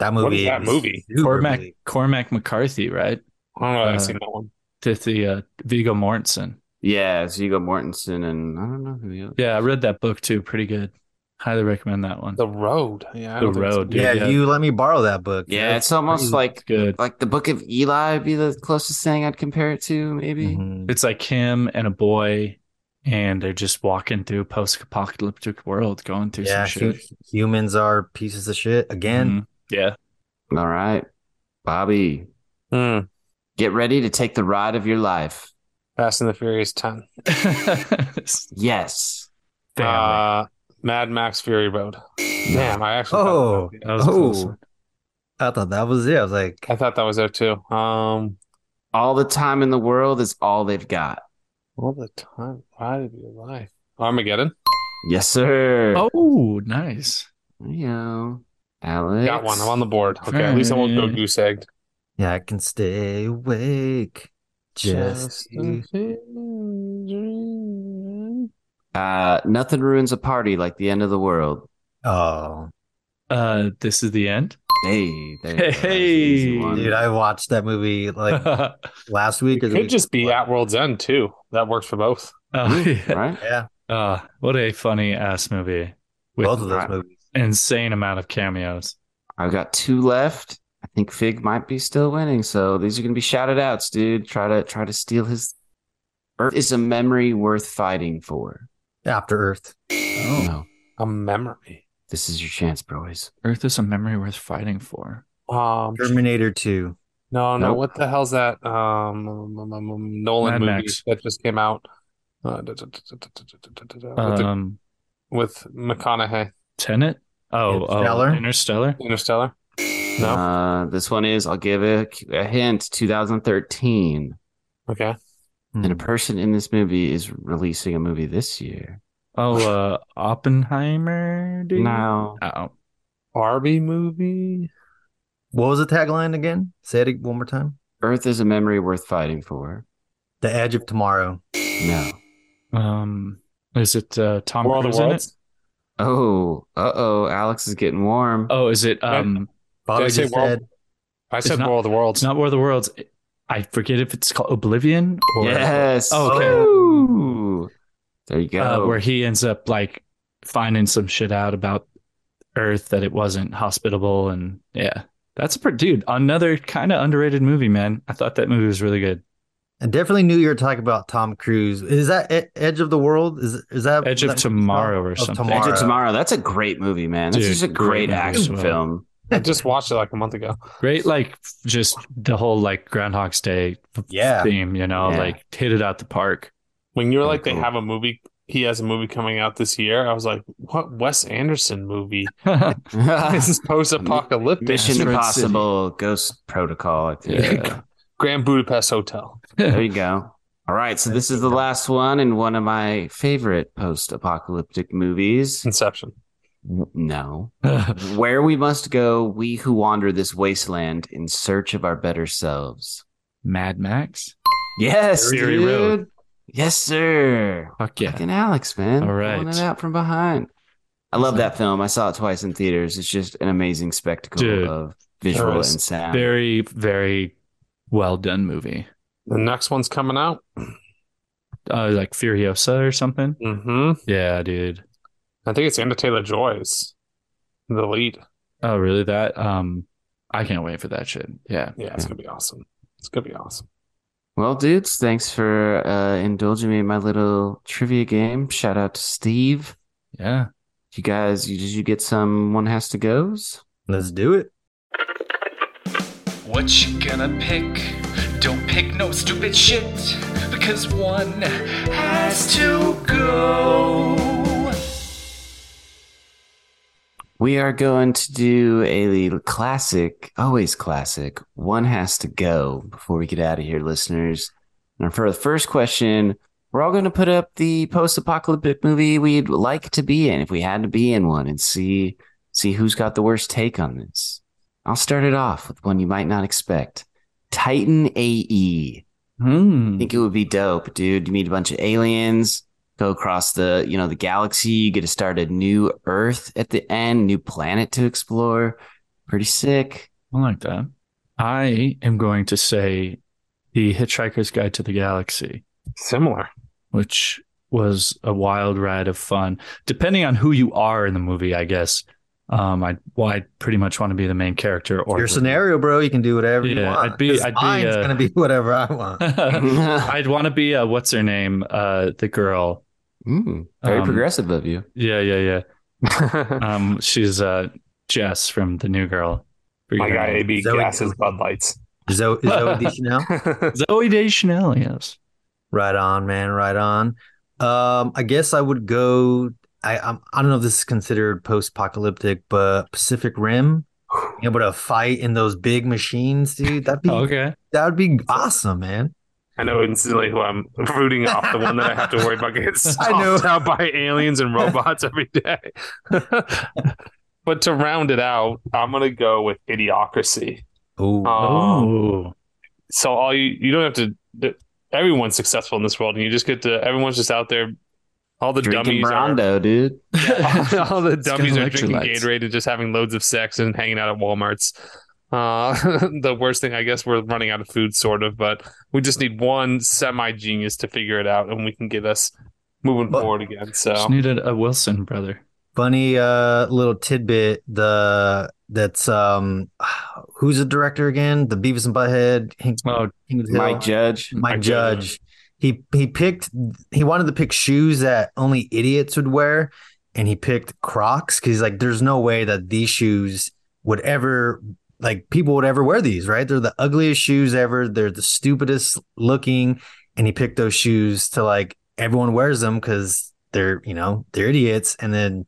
That movie. is that is movie? super Cormac. Cormac McCarthy, right? I don't know Uh, I've seen that one. To the uh, Viggo Mortensen. Yeah, it's Viggo Mortensen, and I don't know who the other. Yeah, I read that book too. Pretty good. Highly recommend that one. The Road. Yeah, I The don't think it's- Road, dude. yeah, yeah. you let me borrow that book. Yeah, That's it's almost pretty- like good. like the Book of Eli would be the closest thing I'd compare it to, maybe. Mhm. It's like him and a boy, and they're just walking through post-apocalyptic world, going through Yeah, some shit. humans are pieces of shit again. Mhm. Yeah. All right. Bobby, Hmm. get ready to take the ride of your life. Fast and the Furious 10. (laughs) Yes. Family. Uh, Mad Max Fury Road. Damn, I actually Oh. that was a close Oh. one. I thought that was it. I was like, I thought that was there too. Um, All the time in the world is all they've got. all the time, ride of your life. Armageddon. Yes, sir. Oh, nice. Yeah, you. Alex. Got one. I'm on the board. Okay, at least I won't go goose egged. yeah, I can stay awake. Just, a. Uh, nothing ruins a party like the end of the world. oh, Uh, this is the end. Hey, there you go. That was an Hey. dude, I watched that movie like (laughs) last week. It could week just be before. at World's End too. That works for both. (laughs) yeah. right? Yeah, Uh, what a funny ass movie both of those movies. insane amount of cameos. I've got two left. I think Fig might be still winning, so these are gonna be shouted outs, dude. Try to try to steal his. Earth is a memory worth fighting for. After Earth, oh, no. a memory. This is your chance, boys. Earth is a memory worth fighting for. Um, Terminator Two. No, no, nope. what the hell's that? Um, um, um, um, um Nolan Mad movie Max. that just came out. With, um, with McConaughey. Tenet. Oh, Interstellar. Oh, Interstellar. Interstellar. No. Uh, this one is. I'll give a, a hint. 2013, Okay. and a Hmm. person in this movie is releasing a movie this year. Oh, uh, Oppenheimer. Dude? No, Oh, Barbie movie. What was the tagline again? Say it one more time. Earth is a memory worth fighting for. The Edge of Tomorrow. No. um, is it uh, Tom World of Cruise in it? Worlds. Oh, uh oh. Alex is getting warm. Oh, is it? Um, Bobby I say just World- said, I said not- World of the Worlds. it's not War of the Worlds. I forget if it's called Oblivion or yes. Oh, okay. Ooh. There you uh, go. where he ends up like finding some shit out about Earth that it wasn't hospitable, and yeah, that's a pretty dude. Another kind of underrated movie, man. I thought that movie was really good. I definitely knew you were talking about Tom Cruise. Is that E- Edge of the World? Is is that Edge of that Tomorrow or Of something. Edge of Tomorrow. That's a great movie, man. That's Dude, just a great great, action well. film. I just watched it like a month ago. Great, like just the whole like Groundhog's Day Yeah. theme, you know, Yeah. like hit it out the park. When you're Very like, they have a movie. He has a movie coming out this year. I was like, what Wes Anderson movie? (laughs) (laughs) this is post-apocalyptic. Mission Asteroid Impossible, Ghost Protocol. I think. Yeah. Grand Budapest Hotel. There you go. All right, so this is the last one and one of my favorite post-apocalyptic movies. Inception. No. (laughs) Where we must go, we who wander this wasteland in search of our better selves. Mad Max. Yes, Fury dude. Road. Yes, sir. Fuck yeah. Fucking Alex, man. All right. Pulling it out from behind. I love that film. I saw it twice in theaters. It's just an amazing spectacle Dude, of visual and sound. Very, very well done movie. The next one's coming out. Uh, like Furiosa or something. hmm Yeah, dude. I think it's Anya Taylor-Joy's the lead. Oh, really? That um, I can't wait for that shit. Yeah. Yeah, it's gonna be awesome. It's gonna be awesome. Well, dudes, thanks for uh, indulging me in my little trivia game. Shout out to Steve. Yeah. You guys, you, did you get some one has to goes? Let's do it. What you gonna pick? Don't pick no stupid shit, because one has to go. We are going to do a classic, always classic. One has to go before we get out of here, listeners. And for the first question, we're all going to put up the post-apocalyptic movie we'd like to be in if we had to be in one, and see see who's got the worst take on this. I'll start it off with one you might not expect: Titan AE. Hmm. I think it would be dope, dude. You meet a bunch of aliens, go across the, you know, the galaxy. You get to start a new Earth at the end, new planet to explore. Pretty sick. I like that. I am going to say the Hitchhiker's Guide to the Galaxy, Similar. which was a wild ride of fun. Depending on who you are in the movie, I guess. Um, I well, I pretty much want to be the main character or Your scenario, bro. You can do whatever you want. I'd be- I'd be, mine's uh, gonna be (laughs) whatever I want. (laughs) I'd want to be uh, what's her name? Uh, the girl. Mm, very Um, progressive of you. Yeah, yeah, yeah. (laughs) Um, she's uh Jess from the New Girl. For My your guy. AB Zoe- gases Bud Lights. Zoe, (laughs) Zooey Deschanel. (laughs) Zooey Deschanel, yes. Right on, man. Right on. Um, I guess I would go. I I'm, I don't know if this is considered post-apocalyptic, but Pacific Rim, (sighs) able to fight in those big machines, dude. That'd be Okay. that would be awesome, man. I know instantly who I'm rooting off, the one that I have to worry about getting (laughs) I know. stomped out by aliens and robots every day. (laughs) but to round it out, I'm gonna go with Idiocracy. Oh, Um, so all you you don't have to. Everyone's successful in this world, and you just get to. Everyone's just out there. All the Drinking dummies are, Brawndo, dude. (laughs) all the dummies are drinking. Gatorade and just having loads of sex and hanging out at WalMarts. Uh, (laughs) the worst thing, I guess, we're running out of food, sort of, but we just need one semi genius to figure it out, and we can get us moving But- forward again. So Just needed a Wilson brother. funny uh little tidbit. The that's um, (sighs) who's the director again? The Beavis and Butthead. Hank, Oh, King of the Hill? Mike Judge. Mike Mike Judge. Judge. He he picked he wanted to pick shoes that only idiots would wear, and he picked Crocs because he's like, there's no way that these shoes would ever like people would ever wear these, right? They're the ugliest shoes ever. They're the stupidest looking, and he picked those shoes to like everyone wears them because they're you know they're idiots, and then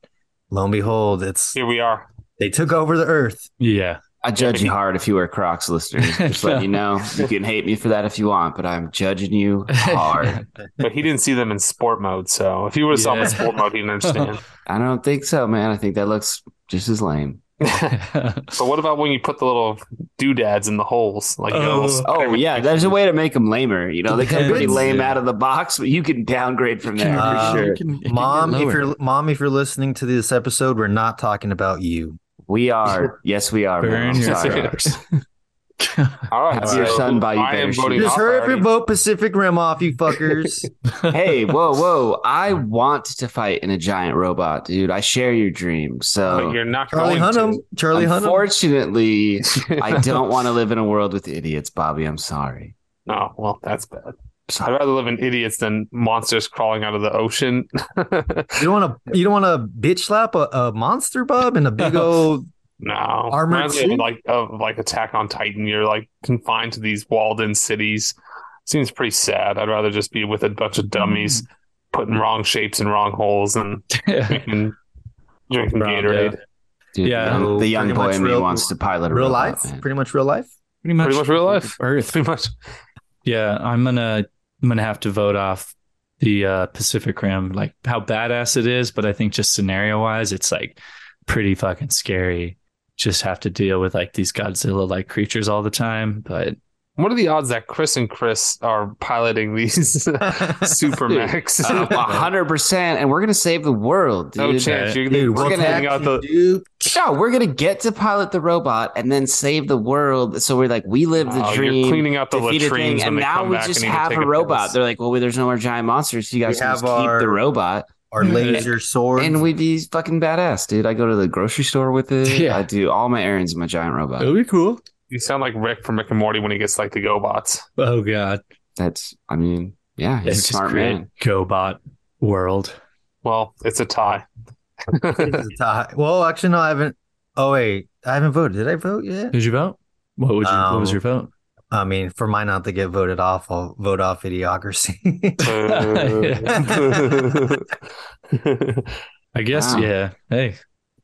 lo and behold, it's here we are. they took over the earth. yeah. I judge you hard if you wear Crocs, listeners. (laughs) Just let you know. You can hate me for that if you want, but I'm judging you (laughs) hard. But he didn't see them in sport mode, so if he would have saw them in sport mode, he'd understand. (laughs) I don't think so, man. I think that looks just as lame. But what about when you put the little doodads in the holes? Like, you know, Oh. Oh yeah, there's a way to make them lamer. You know, they come pretty lame yeah. out of the box, but you can downgrade from there Uh, for sure. You can- you Mom, if you're mom, if you're listening to this episode, we're not talking about you. We are. Yes, we are. man. Burn your sorry. (laughs) fingers. all right. Have your son buy you I better am shoes. Just off hurry up and vote Pacific Rim off, you fuckers. (laughs) hey, whoa, whoa! I (laughs) want to fight in a giant robot, dude. I share your dream. But So, you're not Charlie going Hunnam. to. Charlie Hunnam. unfortunately, I (laughs) don't want to live in a world with idiots, Bobby. I'm sorry. Oh, well, that's bad. I'd rather live in idiots than monsters crawling out of the ocean. You don't want to. You don't want to bitch slap a, a monster bub in a big old. No, Armored Reminds of like of like Attack on Titan. You're like confined to these walled-in cities. Seems pretty sad. I'd rather just be with a bunch of dummies putting wrong shapes in wrong holes and (laughs) drinking, drinking Brown, Gatorade. Dude, Yeah. the young, the young boy much in me real- wants to pilot a real robot, life, man. pretty much real life. Pretty much, Pretty much real life. (laughs) Earth. Pretty much. Yeah, I'm gonna I'm gonna have to vote off the uh, Pacific Rim, like how badass it is, but I think just scenario wise, it's like pretty fucking scary. Just have to deal with like these Godzilla like creatures all the time. But What are the odds that Chris and Chris are piloting these super mechs? Uh, hundred percent, and we're gonna save the world, dude. no chance. You're, Dude, we're gonna hang out the. dude. No, we're gonna get to pilot the robot and then save the world. So we're like, we live the Oh, dream. You're cleaning out the defeat latrines thing, and they now come we back just and need to have a robot. piss. They're like, well, there's no more giant monsters. So you guys We can have just keep our- the robot, Our laser sword. and we'd be fucking badass, dude. I go to the grocery store with it. (laughs) Yeah. I do all my errands in my giant robot. It would be cool. You sound like Rick from Rick and Morty when he gets like the GoBots. Oh god, That's, I mean, yeah, he's it's just smart great. man. GoBot world. Well, it's a tie. It's a tie. well, actually, no, I haven't. Oh wait, I haven't voted. Did I vote yet? Did you vote? What would you? what was Um, your vote? I mean, for mine not to get voted off, I'll vote off idiocracy. (laughs) I guess wow. yeah. Hey,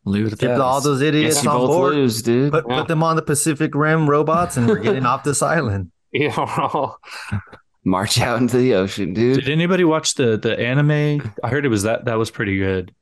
leave Get that. all those idiots Guess you on board. lose, dude. Put, Yeah. put them on the Pacific Rim robots, and we're getting (laughs) off this island. yeah, (laughs) March out into the ocean, dude. Did anybody watch the the anime? I heard it was that that was pretty good.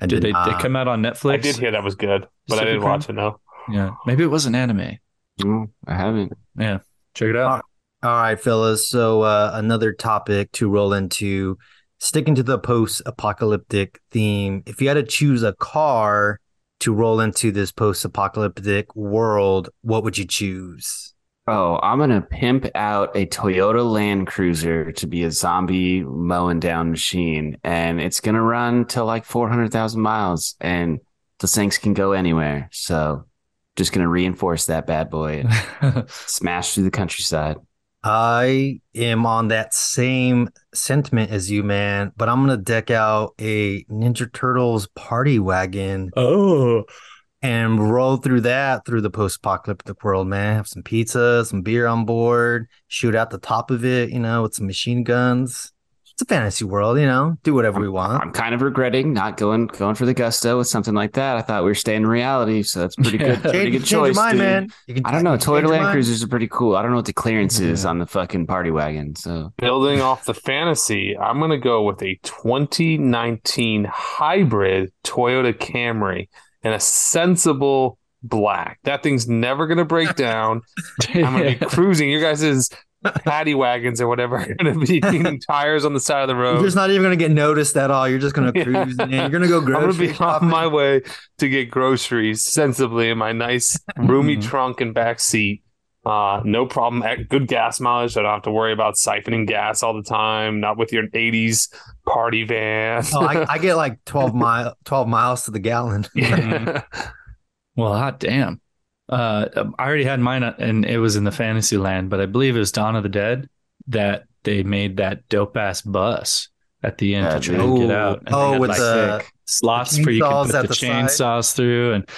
I Did they, they come out on Netflix? I did hear that was good, but I didn't Rim? watch it. No. Yeah, maybe it was an anime. No, I haven't. Yeah, check it out. All right, fellas. So uh, another topic to roll into, sticking to the post-apocalyptic theme. If you had to choose a car to roll into this post-apocalyptic world, what would you choose? Oh, I'm gonna pimp out a Toyota Land Cruiser to be a zombie mowing down machine, and it's gonna run till like 400,000 miles, and the things can go anywhere. So, just gonna reinforce that bad boy and (laughs) smash through the countryside. I am on that same sentiment as you, man, but I'm gonna deck out a Ninja Turtles party wagon oh, and roll through that through the post-apocalyptic world, man. Have some pizza, some beer on board, shoot out the top of it, you know, with some machine guns. It's a fantasy world, you know. Do whatever we want. I'm kind of regretting not going going for the gusto with something like that. I thought we were staying in reality, so that's pretty Yeah. good. Pretty Change, good change choice, mind, dude. man. You can- I don't know. you can change Toyota Land mind. Cruisers are pretty cool. I don't know what the clearance is on the fucking party wagon. So Building off the fantasy, I'm going to go with a 2019 hybrid Toyota Camry in a sensible black. That thing's never going to break down. (laughs) I'm going to be cruising. Your guys' paddy wagons or whatever are going to be getting (laughs) tires on the side of the road. You're just not even gonna get noticed at all. You're just gonna (laughs) Yeah. cruise. in. You're gonna go I'm going to grocery be on my way to get groceries sensibly in my nice roomy Mhm. trunk and back seat. Uh, no problem. At Good gas mileage. I don't have to worry about siphoning gas all the time. Not with your 80s party van. Oh, I, I get like 12 (laughs) mile 12 miles to the gallon. yeah. Well, hot damn. Uh, I already had mine, uh, and it was in the fantasy land, but I believe it was Dawn of the Dead that they made that dope ass bus at the end Yeah, to try dude. and get out. And Oh, with like, the slots the where you can put at the, the side. chainsaws through. And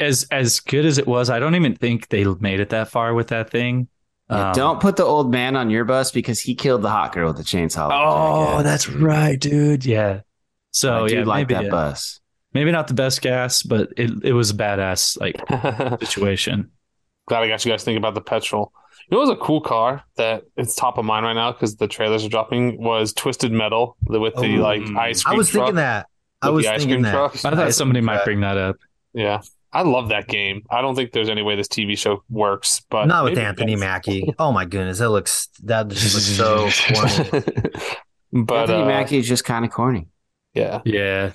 as as good as it was, I don't even think they made it that far with that thing. Yeah, Um, don't put the old man on your bus because he killed the hot girl with the chainsaw. Oh, Jackass. that's right, dude. Yeah. So I do yeah, like maybe that bus. Maybe not the best gas, but it it was a badass like (laughs) situation. Glad I got you guys thinking about the petrol. You know, what was a cool car that it's top of mind right now because the trailers are dropping was Twisted Metal with the Oh. like ice I was truck. thinking that. I was the ice thinking cream that. truck. I thought Ice somebody might truck. bring that up. Yeah, I love that game. I don't think there's any way this TV show works, but Not with Anthony. Mackie. Oh my goodness, that looks that just looks so (laughs) corny. but Anthony uh, Mackie is just kind of corny. yeah, Yeah.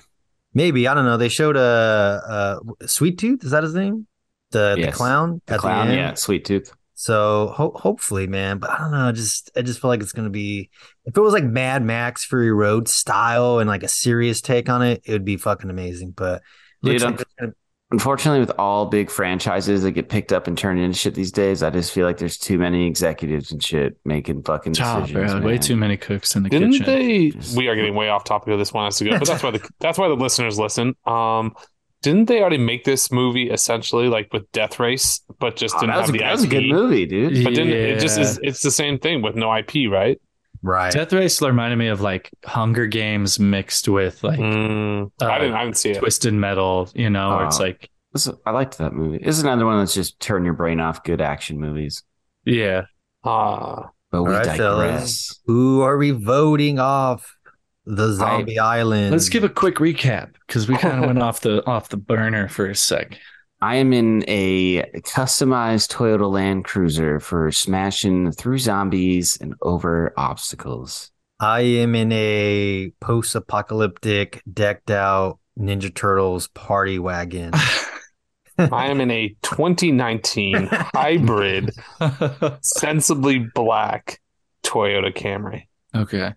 Maybe I don't know. They showed a, a Sweet Tooth. Is that his name? The the clown The clown, the yeah, sweet tooth. So ho- hopefully, man. But I don't know. I just I just feel like it's gonna be. If it was like Mad Max Fury Road style and like a serious take on it, it would be fucking amazing. But Dude, like it's gonna- Unfortunately, with all big franchises that get picked up and turned into shit these days, I just feel like there's too many executives and shit making fucking Oh, decisions. bro, way too many cooks in the didn't kitchen. they? We are getting way off topic of this one has to go, but that's why the (laughs) that's why the listeners listen. Um, didn't they already make this movie essentially like with Death Race, but just Oh, didn't that, was have a, the that was a good movie, dude. But didn't it just is? It's the same thing with no IP, right? Right. Death Race reminded me of like Hunger Games mixed with like Mm, uh, I didn't. I didn't see it. Twisted Metal, you know, where it's Oh. like, This- I liked that movie. This is another one that's just turn your brain off good action movies. yeah. Uh, But we All right, digress. fellas. Who are we voting off? The Zombie Island. Let's give a quick recap because we kind of went off the off the burner for a sec. I am in a customized Toyota Land Cruiser for smashing through zombies and over obstacles. I am in a post-apocalyptic, decked out Ninja Turtles party wagon. (laughs) I am in a 2019 (laughs) hybrid, (laughs) sensibly black Toyota Camry. okay.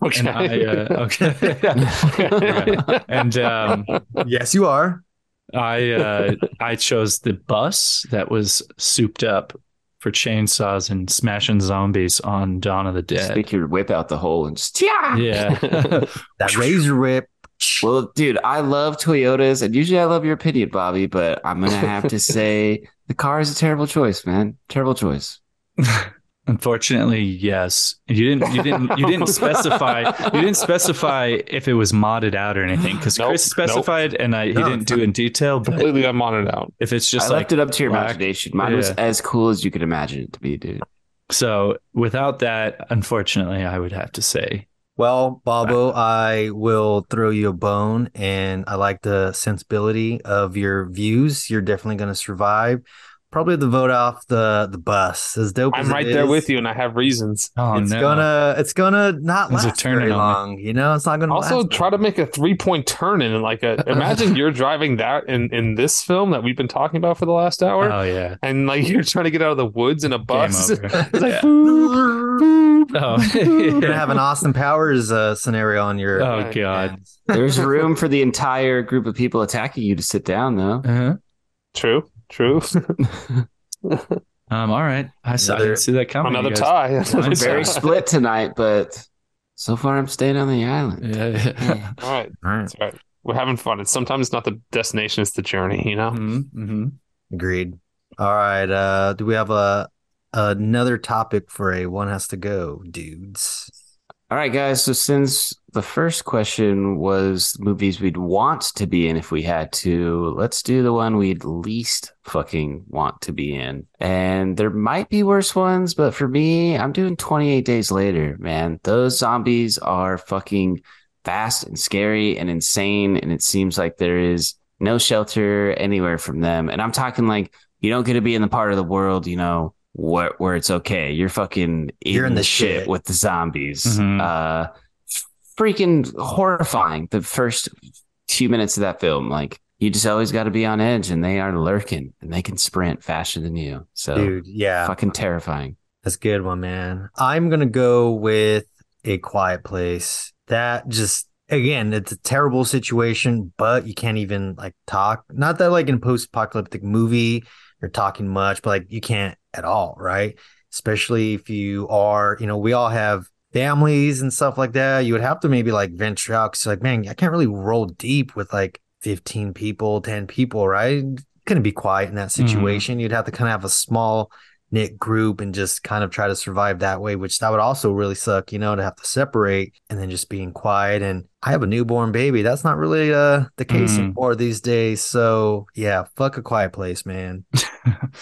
Okay. And I, uh, okay. Okay. And um, yes, you are. I uh, I chose the bus that was souped up for chainsaws and smashing zombies on Dawn of the Dead. make your whip out the hole and just yeah. Yeah. (laughs) That razor whip. Well, dude, I love Toyotas, and usually I love your opinion, Bobby, but I'm gonna have to (laughs) say the car is a terrible choice, man. Terrible choice. (laughs) Unfortunately, yes. You didn't. You didn't. You didn't (laughs) specify. You didn't specify if it was modded out or anything because Nope, Chris specified, and I he No, didn't do in detail. But Completely unmodded out. if it's just I like left it up to your black- imagination. Mine was as cool as you could imagine it to be, dude. so, without that, unfortunately, I would have to say Well, Bobo, I will throw you a bone, and I like the sensibility of your views. You're definitely going to survive. Probably the vote off the the bus. As dope I'm it right there is, with you, and I have reasons. Oh it's no. gonna it's gonna not There's a last turning very on me. long. You know, it's not gonna Also, last try to make a three point turn in like a. (laughs) Imagine you're driving that in in this film that we've been talking about for the last hour, Oh yeah. and like you're trying to get out of the woods in a Game bus. (laughs) It's like, Yeah. boop, boop. Oh. (laughs) You're gonna have an Austin Powers uh, scenario on your. oh god. There's room for the entire group of people attacking you to sit down, though. Uh-huh. True, true. (laughs) Um. All right. I saw. I didn't see that coming. Another tie. Another I'm very (laughs) split tonight, but so far I'm staying on the island. Yeah. (laughs) All right, All right. that's right. we're having fun. It's sometimes it's not the destination, it's the journey, you know? Mm-hmm. Agreed. All right. Uh, do we have a another topic for a one has to go, dudes? All right, guys. So since the first question was movies we'd want to be in if we had to, let's do the one we'd least fucking want to be in. And there might be worse ones, but for me, I'm doing 28 Days Later, man. Those zombies are fucking fast and scary and insane. And it seems like there is no shelter anywhere from them. And I'm talking like you don't get to be in the part of the world, you know, where where it's okay. You're fucking You're in the shit shit. with the zombies. Mhm. Uh, freaking horrifying. The first few minutes of that film, like you just always got to be on edge, and they are lurking, and they can sprint faster than you. So Dude, yeah. fucking terrifying. That's a good one, man. I'm gonna go with a quiet place. That just again, it's a terrible situation, but you can't even like talk. Not that like in a post-apocalyptic movie, you're talking much, but like you can't at all, right? Especially if you are, you know, we all have families and stuff like that. You would have to maybe like venture out. Cause like, man, I can't really roll deep with like 15 people, 10 people, right? Couldn't be quiet in that situation. You'd have to kind of have a small knit group and just kind of try to survive that way, which that would also really suck, you know, to have to separate and then just being quiet. And I have a newborn baby. That's not really uh the case Mm. anymore these days. So yeah, fuck a quiet place, man. (laughs)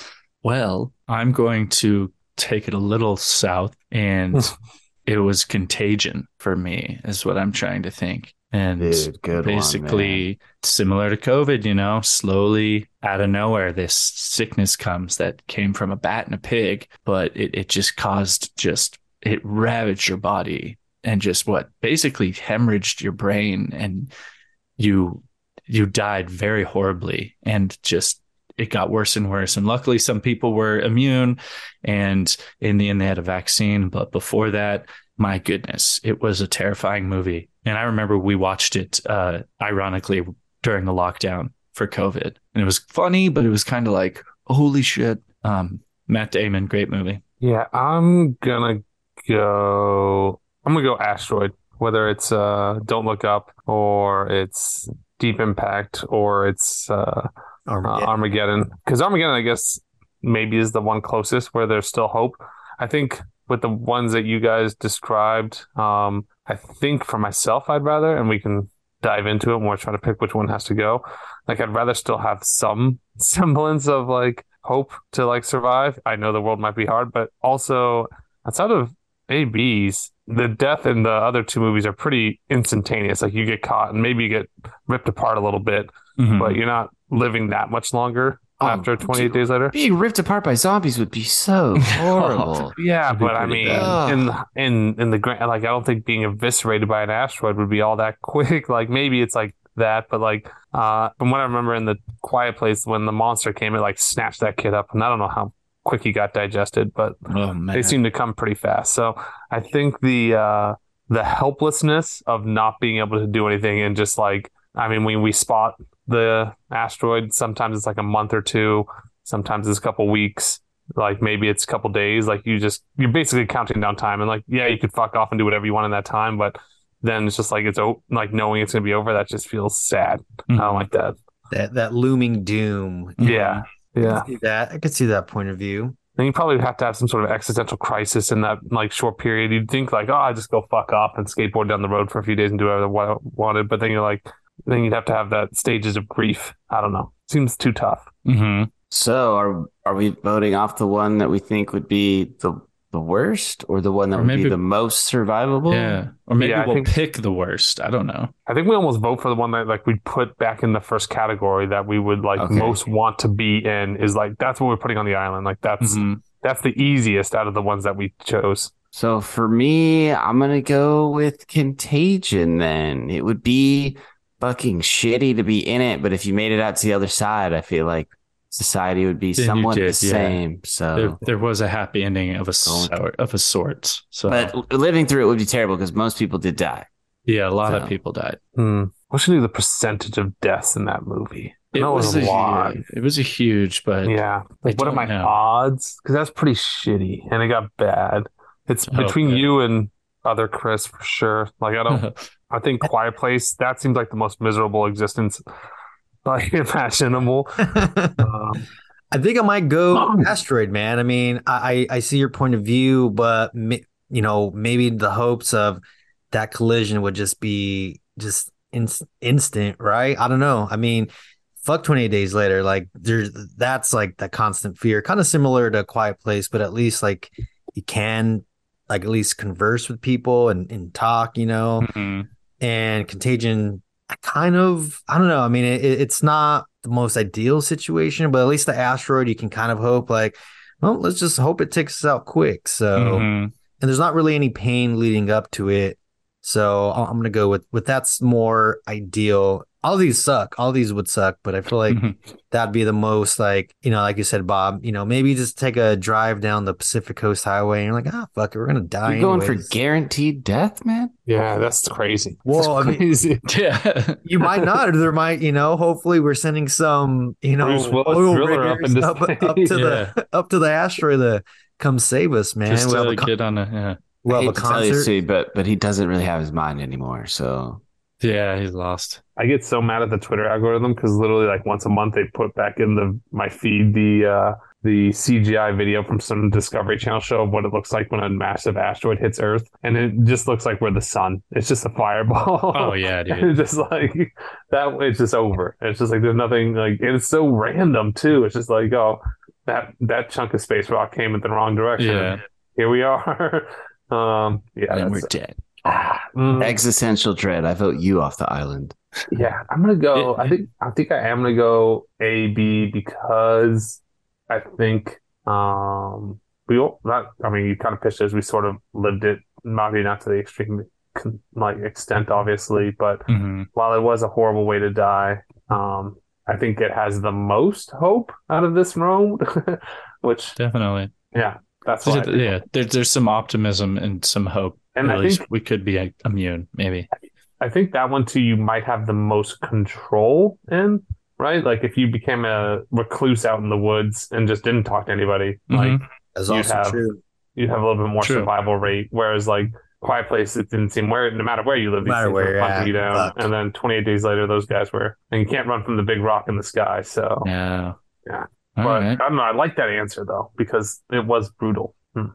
Well, I'm going to take it a little south, and (laughs) it was contagion for me, is what I'm trying to think. And Dude, good one, basically similar to COVID, you know, slowly out of nowhere, this sickness comes that came from a bat and a pig, but it, it just caused just it ravaged your body and just what basically hemorrhaged your brain and you you died very horribly and just it got worse and worse. And luckily some people were immune and in the end they had a vaccine. But before that, my goodness, it was a terrifying movie. And I remember we watched it uh ironically during the lockdown for COVID. And it was funny, but it was kind of like, holy shit. Um Matt Damon, great movie. Yeah, I'm gonna go. I'm gonna go asteroid. Whether it's uh, Don't Look Up or it's Deep Impact or it's uh, Armageddon. Armageddon. Because Armageddon, I guess, maybe is the one closest where there's still hope. I think with the ones that you guys described, um, I think for myself, I'd rather, and we can dive into it when we're trying to pick which one has to go. Like, I'd rather still have some (laughs) semblance of like hope to like survive. I know the world might be hard, but also outside of ABs, the death in the other two movies are pretty instantaneous. Like, you get caught and maybe you get ripped apart a little bit, Mhm. but you're not living that much longer Oh, after 28 days later. Being ripped apart by zombies would be so (laughs) horrible. (laughs) Yeah, but I mean, bad. in in in the grand, like I don't think being eviscerated by an asteroid would be all that (laughs) quick. Like maybe it's like that, but like uh, from what I remember in the Quiet Place, when the monster came, it like snatched that kid up, and I don't know how quick he got digested, but oh they seem to come pretty fast. So I think the uh, the helplessness of not being able to do anything and just like I mean, when we spot the asteroid, sometimes it's like a month or two, sometimes it's a couple weeks, like maybe it's a couple days. Like you just you're basically counting down time, and like yeah, you could fuck off and do whatever you want in that time, but then it's just like it's o- like knowing it's gonna be over. That just feels sad. I Mhm. don't like that. that that looming doom. Yeah, yeah. I could see that. I could see that point of view. Then you probably have to have some sort of existential crisis in that like short period. You'd think like, oh, I just go fuck off and skateboard down the road for a few days and do whatever I wanted. But then you're like, then you'd have to have that stages of grief. I don't know. Seems too tough. Mhm. So are are we voting off the one that we think would be the the worst or the one that Or would maybe- be the most survivable? Yeah. Or maybe Yeah, we'll think- pick the worst. I don't know. I think we almost vote for the one that like we put back in the first category that we would like Okay. most want to be in is like that's what we're putting on the island. Like that's Mhm. that's the easiest out of the ones that we chose. So for me, I'm gonna go with Contagion then. It would be fucking shitty to be in it, but if you made it out to the other side, I feel like society would be Then somewhat did, the yeah. same. So There, there was a happy ending of a sort of a sort. So but living through it would be terrible because most people did die. yeah, a lot So- of people died. Hmm. What should be the percentage of deaths in that movie? It know was, a, lot. hu- it was a huge, but Yeah. Like, what are my know. odds? Because that's pretty shitty, and it got bad. It's Oh, between okay. you and other Chris for sure. Like, I don't, (laughs) I think Quiet Place. That seems like the most miserable existence (laughs) like imaginable. (laughs) um, I think I might go asteroid, man. I mean, I I see your point of view, but you know, maybe the hopes of that collision would just be just in, instant, right? I don't know. I mean, fuck 28 days later like there's that's like the constant fear kind of similar to quiet place but at least like you can like at least converse with people and, and talk you know mm-hmm. And contagion I kind of i don't know. I mean it, it's not the most ideal situation but at least the asteroid you can kind of hope like well let's just hope it takes us out quick. So mm-hmm. and there's not really any pain leading up to it. So i'm gonna go with with that's more ideal all these suck. All these would suck, but I feel like mm-hmm. that'd be the most like, you know, like you said, Bob, you know, maybe just take a drive down the Pacific Coast Highway and you're like, ah, oh, fuck it, we're gonna die. You're going anyways. for guaranteed death, man? Yeah, that's crazy. Well, that's crazy. I mean, (laughs) yeah. you might not, or there might, you know, hopefully we're sending some, you know, oil riggers up, up, up, to yeah. the up to the asteroid to come save us, man. Just we'll to get on a yeah. Well, a concert. You, but but he doesn't really have his mind anymore, so yeah, he's lost. I get so mad at the Twitter algorithm because literally like once a month they put back in the my feed the uh the CGI video from some Discovery Channel show of what it looks like when a massive asteroid hits Earth, and it just looks like we're the sun. It's just a fireball. Oh yeah, (laughs) dude. it's just like that. It's just over. It's just like there's nothing like. it's so random too. It's just like oh, that that chunk of space rock came in the wrong direction. Yeah. Here we are. (laughs) um. Yeah. And we're dead. Mm. Existential dread. I vote you off the island. Yeah, I'm gonna go. I think I think I am gonna go A B because I think um we all not. I mean, you kind of pitched it as we sort of lived it, maybe not to the extreme like extent, obviously, but mm-hmm. while it was a horrible way to die, um, I think it has the most hope out of this road, (laughs) which definitely, yeah, that's why. Yeah, there's there's some optimism and some hope and At I think we could be immune, maybe. I think that one too, you might have the most control in, right? Like if you became a recluse out in the woods and just didn't talk to anybody, mm-hmm. like That's you'd have true. you'd have a little bit more true. survival rate. Whereas like Quiet Place, it didn't seem where no matter where you live, these things were punching you down. And then 28 days later, those guys were, and you can't run from the big rock in the sky. So yeah, yeah. All but right. I don't know. I like that answer though because it was brutal. Hmm.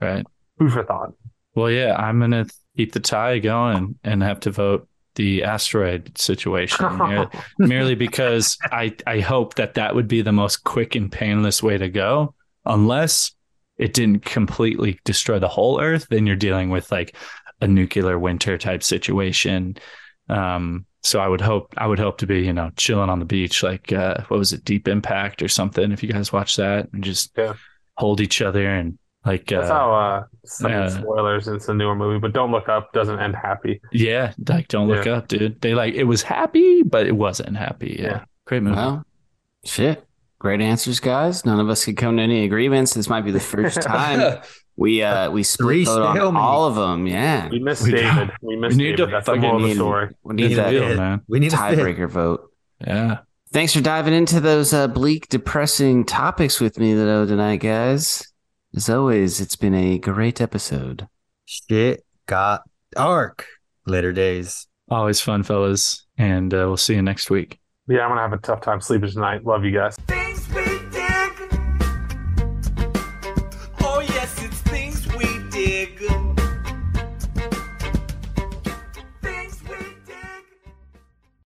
Right. Food for thought. Well, yeah, I'm gonna keep the tie going and have to vote the asteroid situation (laughs) merely because I I hope that that would be the most quick and painless way to go, unless it didn't completely destroy the whole Earth. Then you're dealing with like a nuclear winter type situation. Um, so I would hope I would hope to be you know chilling on the beach like uh, what was it Deep Impact or something if you guys watch that and just yeah. hold each other and like that's uh, how uh, some yeah. spoilers. It's a newer movie, but Don't Look Up doesn't end happy. Yeah, like Don't Look yeah. Up, dude. They like it was happy, but it wasn't happy. Yeah, yeah. great movie. Well, shit, great answers, guys. None of us could come to any agreements. This might be the first (laughs) time we uh we split vote on all of them. Yeah, we missed we David. We missed we need David. That's the moral of the story. We need, that man. We need tiebreaker vote. Yeah. Thanks for diving into those uh, bleak, depressing topics with me though tonight, guys. As always, it's been a great episode. Shit got dark. Later days. Always fun, fellas. And uh, we'll see you next week. Yeah, I'm going to have a tough time sleeping tonight. Love you guys.